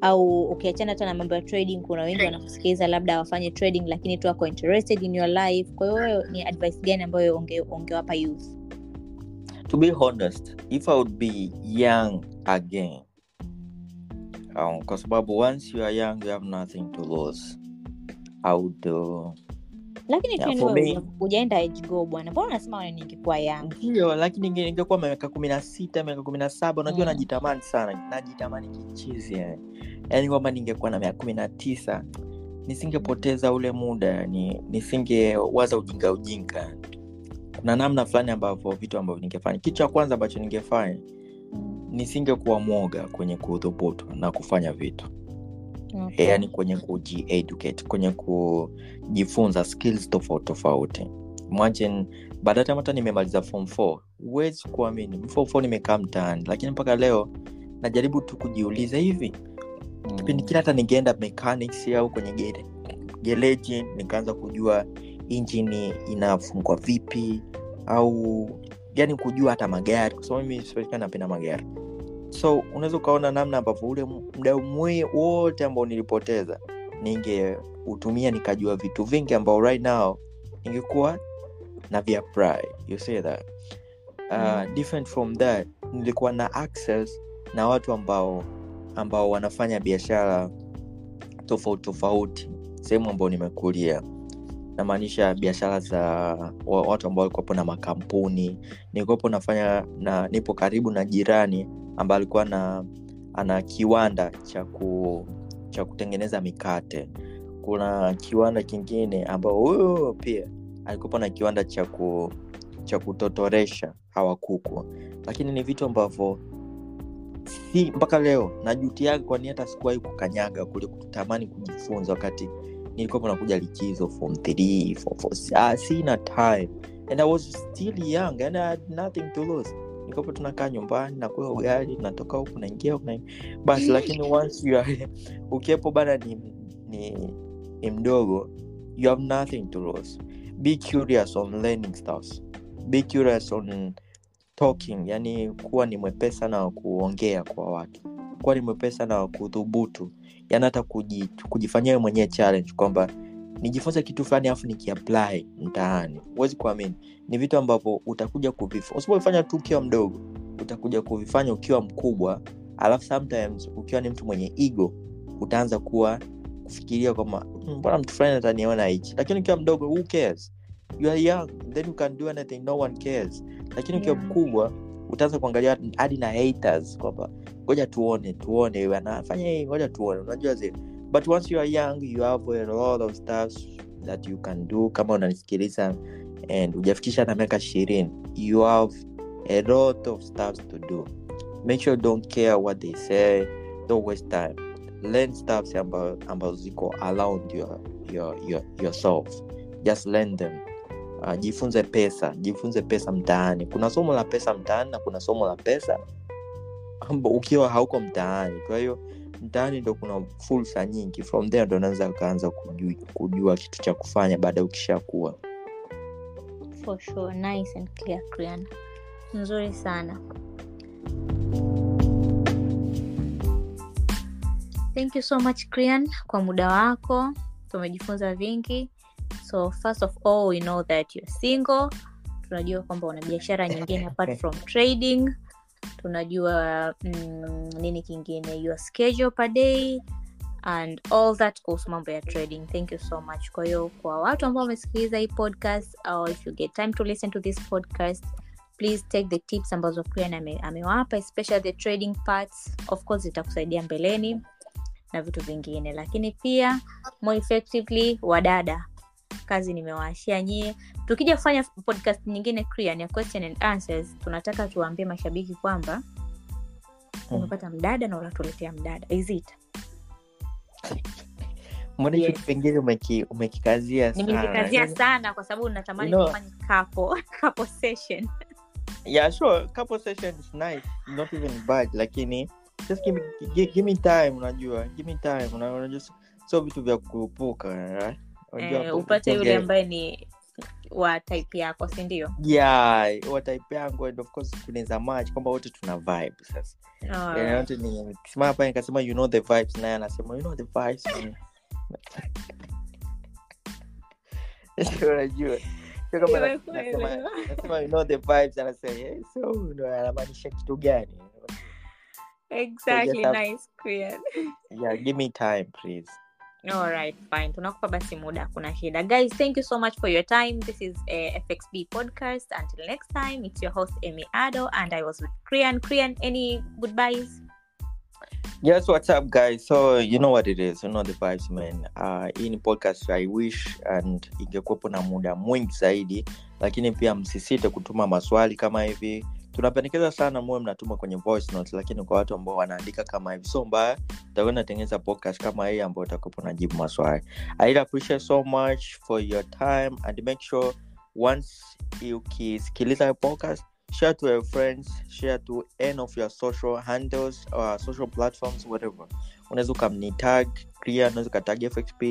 Au ukiachana hata na mambo ya trading kuna wengi wanakusikiliza labda wafanye trading lakini tu wako interested in your life. Kwa hiyo wewe ni advice gani ambayo unge, ungewapa youth? To be honest if i would be young again um, kwa sababu once you are young you have nothing to lose uh, lakini Yeah, ujaenda go bwana. Mbona unasema ningekuwa ndio lakini ningekuwa miaka kumi na sita miaka kumi na saba unajua Mm. najitamani sana najitamani kichizi yani yaani kwamba ningekuwa na miaka kumi na tisa nisingepoteza ule muda yani nisingewaza ujinga ujinga. Kuna namna fulani ambavyo vitu ambavyo ningefanya. Kitu cha kwanza ambacho ningefanya nisingekuwa mwoga kwenye kudhubutu na kufanya vitu Okay. yaani kwenye kujieducate kwenye kujifunza skills tofauti tofauti. Imagine baada ya hata nimemaliza form 4 huwezi kuamini. Form 4 nimekaa mtaani lakini mpaka leo najaribu tu kujiuliza hivi. Kipindi kile hata ningeenda mechanics au kwenye gere, gereji nikaanza kujua injini inafungwa vipi au yani kujua hata magari kwa sababu mimi napenda magari so unaweza ukaona namna ambavyo ule mda wote ambao nilipoteza ningeutumia nikajua vitu vingi ambao right now ningekuwa na viapply you say that? Uh, different from that nilikuwa na access na watu ambao ambao wanafanya biashara tofauti tofauti sehemu ambao nimekulia namaanisha biashara za watu ambao walikuwapo na makampuni. Nilikuwapo nafanya na nipo karibu na jirani ambaye alikuwa na ana kiwanda cha ku cha kutengeneza mikate. Kuna kiwanda kingine ambao huyo pia alikuwapo na kiwanda cha ku cha kutotoresha hawa kuku. Lakini ni vitu ambavyo si mpaka leo najutiaga kwani hata sikuwahi kukanyaga kule kutamani kujifunza wakati nilikuwa nakuja likizo form 3 form 4 ah, sina time. And i was still young and i had nothing to lose. Nilikuwa tunakaa nyumbani nakula ugali natoka huku naingia huku basi lakini once you are ukiwepo bana ni, ni, ni mdogo you have nothing to lose. Be curious on learning stuff. Be curious on talking yani kuwa ni mwepesa na kuongea kwa watu. Kuwa ni mwepesa na kudhubutu yani hata kuji, kujifanyia wewe mwenyewe challenge kwamba nijifunze kitu fulani alafu nikiapply mtaani. Huwezi kuamini. Ni vitu ambavyo utakuja kuvifanya usipofanya tu ukiwa mdogo utakuja kuvifanya ukiwa mkubwa alafu sometimes ukiwa ni mtu mwenye ego utaanza kuwa kufikiria kwamba "Mm, mbona mtu fulani ataniona hichi? Lakini ukiwa mdogo who cares? You are young then you can do anything no one cares. Lakini ukiwa Yeah. mkubwa utaanza kuangalia hadi na haters kwamba ngoja tuone tuone anafanya hii ngoja tuone. Unajua zile. But once you are young you have a lot of stuff that you can do. Kama unanisikiliza and hujafikisha na miaka ishirini you have a lot of stuff to do. Make sure don't care what they say. Don't waste time. Learn stuff ambazo ambazo ziko around your, your, your, yourself. Just learn them. Uh, jifunze pesa. Jifunze pesa mtaani. Kuna somo la pesa mtaani na kuna somo la pesa. amba ukiwa hauko mtaani. Kwa hiyo mtaani ndo kuna fursa nyingi. From there ndo unaweza ukaanza kujua, kujua kitu cha kufanya baada ya ukishakuwa. For sure nice and clear Krian. nzuri sana. Thank you so much Krian kwa muda wako. Tumejifunza vingi. So first of all we know that you're single. Tunajua kwamba una biashara nyingine apart from trading tunajua mm, nini kingine your schedule per day and all that kuhusu mambo ya trading. Thank you so much. Kwa hiyo kwa watu ambao wamesikiliza hii podcast or if you get time to listen to this podcast please take the tips ambazo Krian ame, amewapa especially the trading parts. Of course zitakusaidia mbeleni na vitu vingine. Lakini pia more effectively wadada kazi nimewaashia nyie. Tukija kufanya podcast nyingine clear ni question and answers tunataka tuwaambie mashabiki kwamba umepata mdada na unatuletea mdada. Is it? Mbona hicho Yes. kipengele umeki, umekikazia nimekikazia sana sana kwa sababu natamani know- kufanya couple, couple session. Yeah sure couple session is nice not even bad lakini just give me, give, give me time unajua give me time unajua so- vitu vya kuupuka right? Eh, upate yule ambaye ni wa type yako sindio yeah wa type yangu and of course kunaweza match kwamba wote tuna vibe sasa yeah. ni kisimama nikasema you know the vibes naye anasema you know the vibes unajua sio kama na- Nimekuelewa. nasema nasema you know the vibes anasema "Eh, so ndo anamaanisha kitu gani exactly just have- nice Krian. yeah give me time please Alright, fine. Tunakupa basi muda kuna shida. Guys thank you so much for your time. This is a fxb podcast. Until next time it's your host amy ado and i was with krian. Krian any goodbyes? Yes, what's up, guys? So you know what it is, you know the vibes, man. Uh, hii podcast I wish and ingekuwepo na muda mwingi zaidi, lakini pia msisite kutuma maswali kama hivi tunapendekeza sana muwe mnatuma kwenye voice note, lakini kwa watu ambao wanaandika kama hivi so mbaya tutakuwa natengeneza podcast kama hii ambayo utakupo najibu maswali. I really appreciate so much for your time and make sure once ukisikiliza podcast share to your friends share to any of your social handles or social platforms whatever. Unaweza ukamnitag pia unaweza ukatag fxp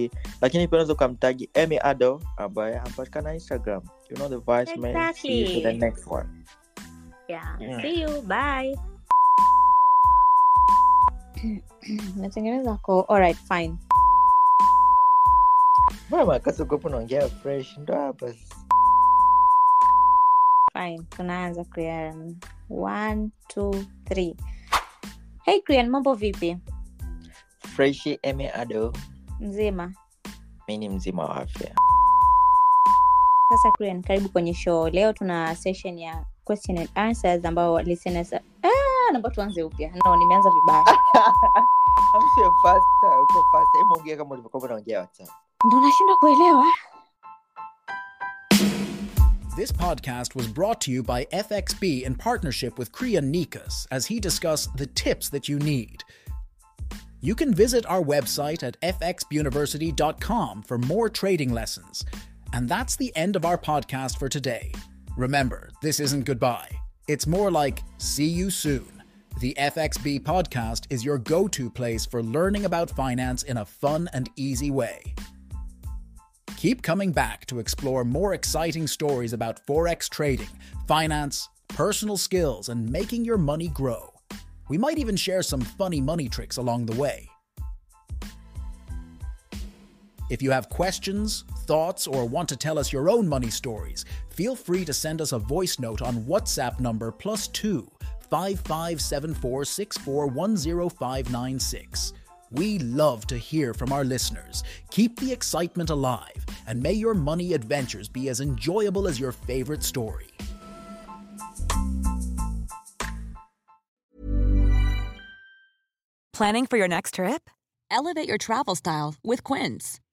lakini pia unaweza ukamtagi emy ado ambaye anapatikana instagram. You know the vice man. See you to the next one yeah. Yeah. see you bye. Natengeneza ko alright fine. Mama kasikopo naongea fresh? Ndo hapa. Fine tunaanza krian one two three. Hey krian mambo vipi? Freshi eme ado mzima. Mi ni mzima wa afya sasa krian karibu kwenye show. Leo tuna session ya question and answers ambao listeners ah, naomba tuanze upya. No nimeanza vibaya. Amshe fasta uko fasta hebu ongea kama ulivyokuwa unaongea whatsapp. Ndo nashindwa kuelewa. This podcast was brought to you by FXB in partnership with Kriya Nikas as he discussed the tips that you need. You can visit our website at fxuniversity.com for more trading lessons. And that's the end of our podcast for today. Remember, this isn't goodbye. It's more like see you soon. The FXB podcast is your go to place for learning about finance in a fun and easy way. Keep coming back to explore more exciting stories about Forex trading, finance, personal skills, and making your money grow. We might even share some funny money tricks along the way. If you have questions, thoughts, or want to tell us your own money stories, feel free to send us a voice note on WhatsApp number plus two five five seven four six four one zero five nine six. We love to hear from our listeners. Keep the excitement alive, and may your money adventures be as enjoyable as your favorite story. Planning for your next trip? Elevate your travel style with Quince.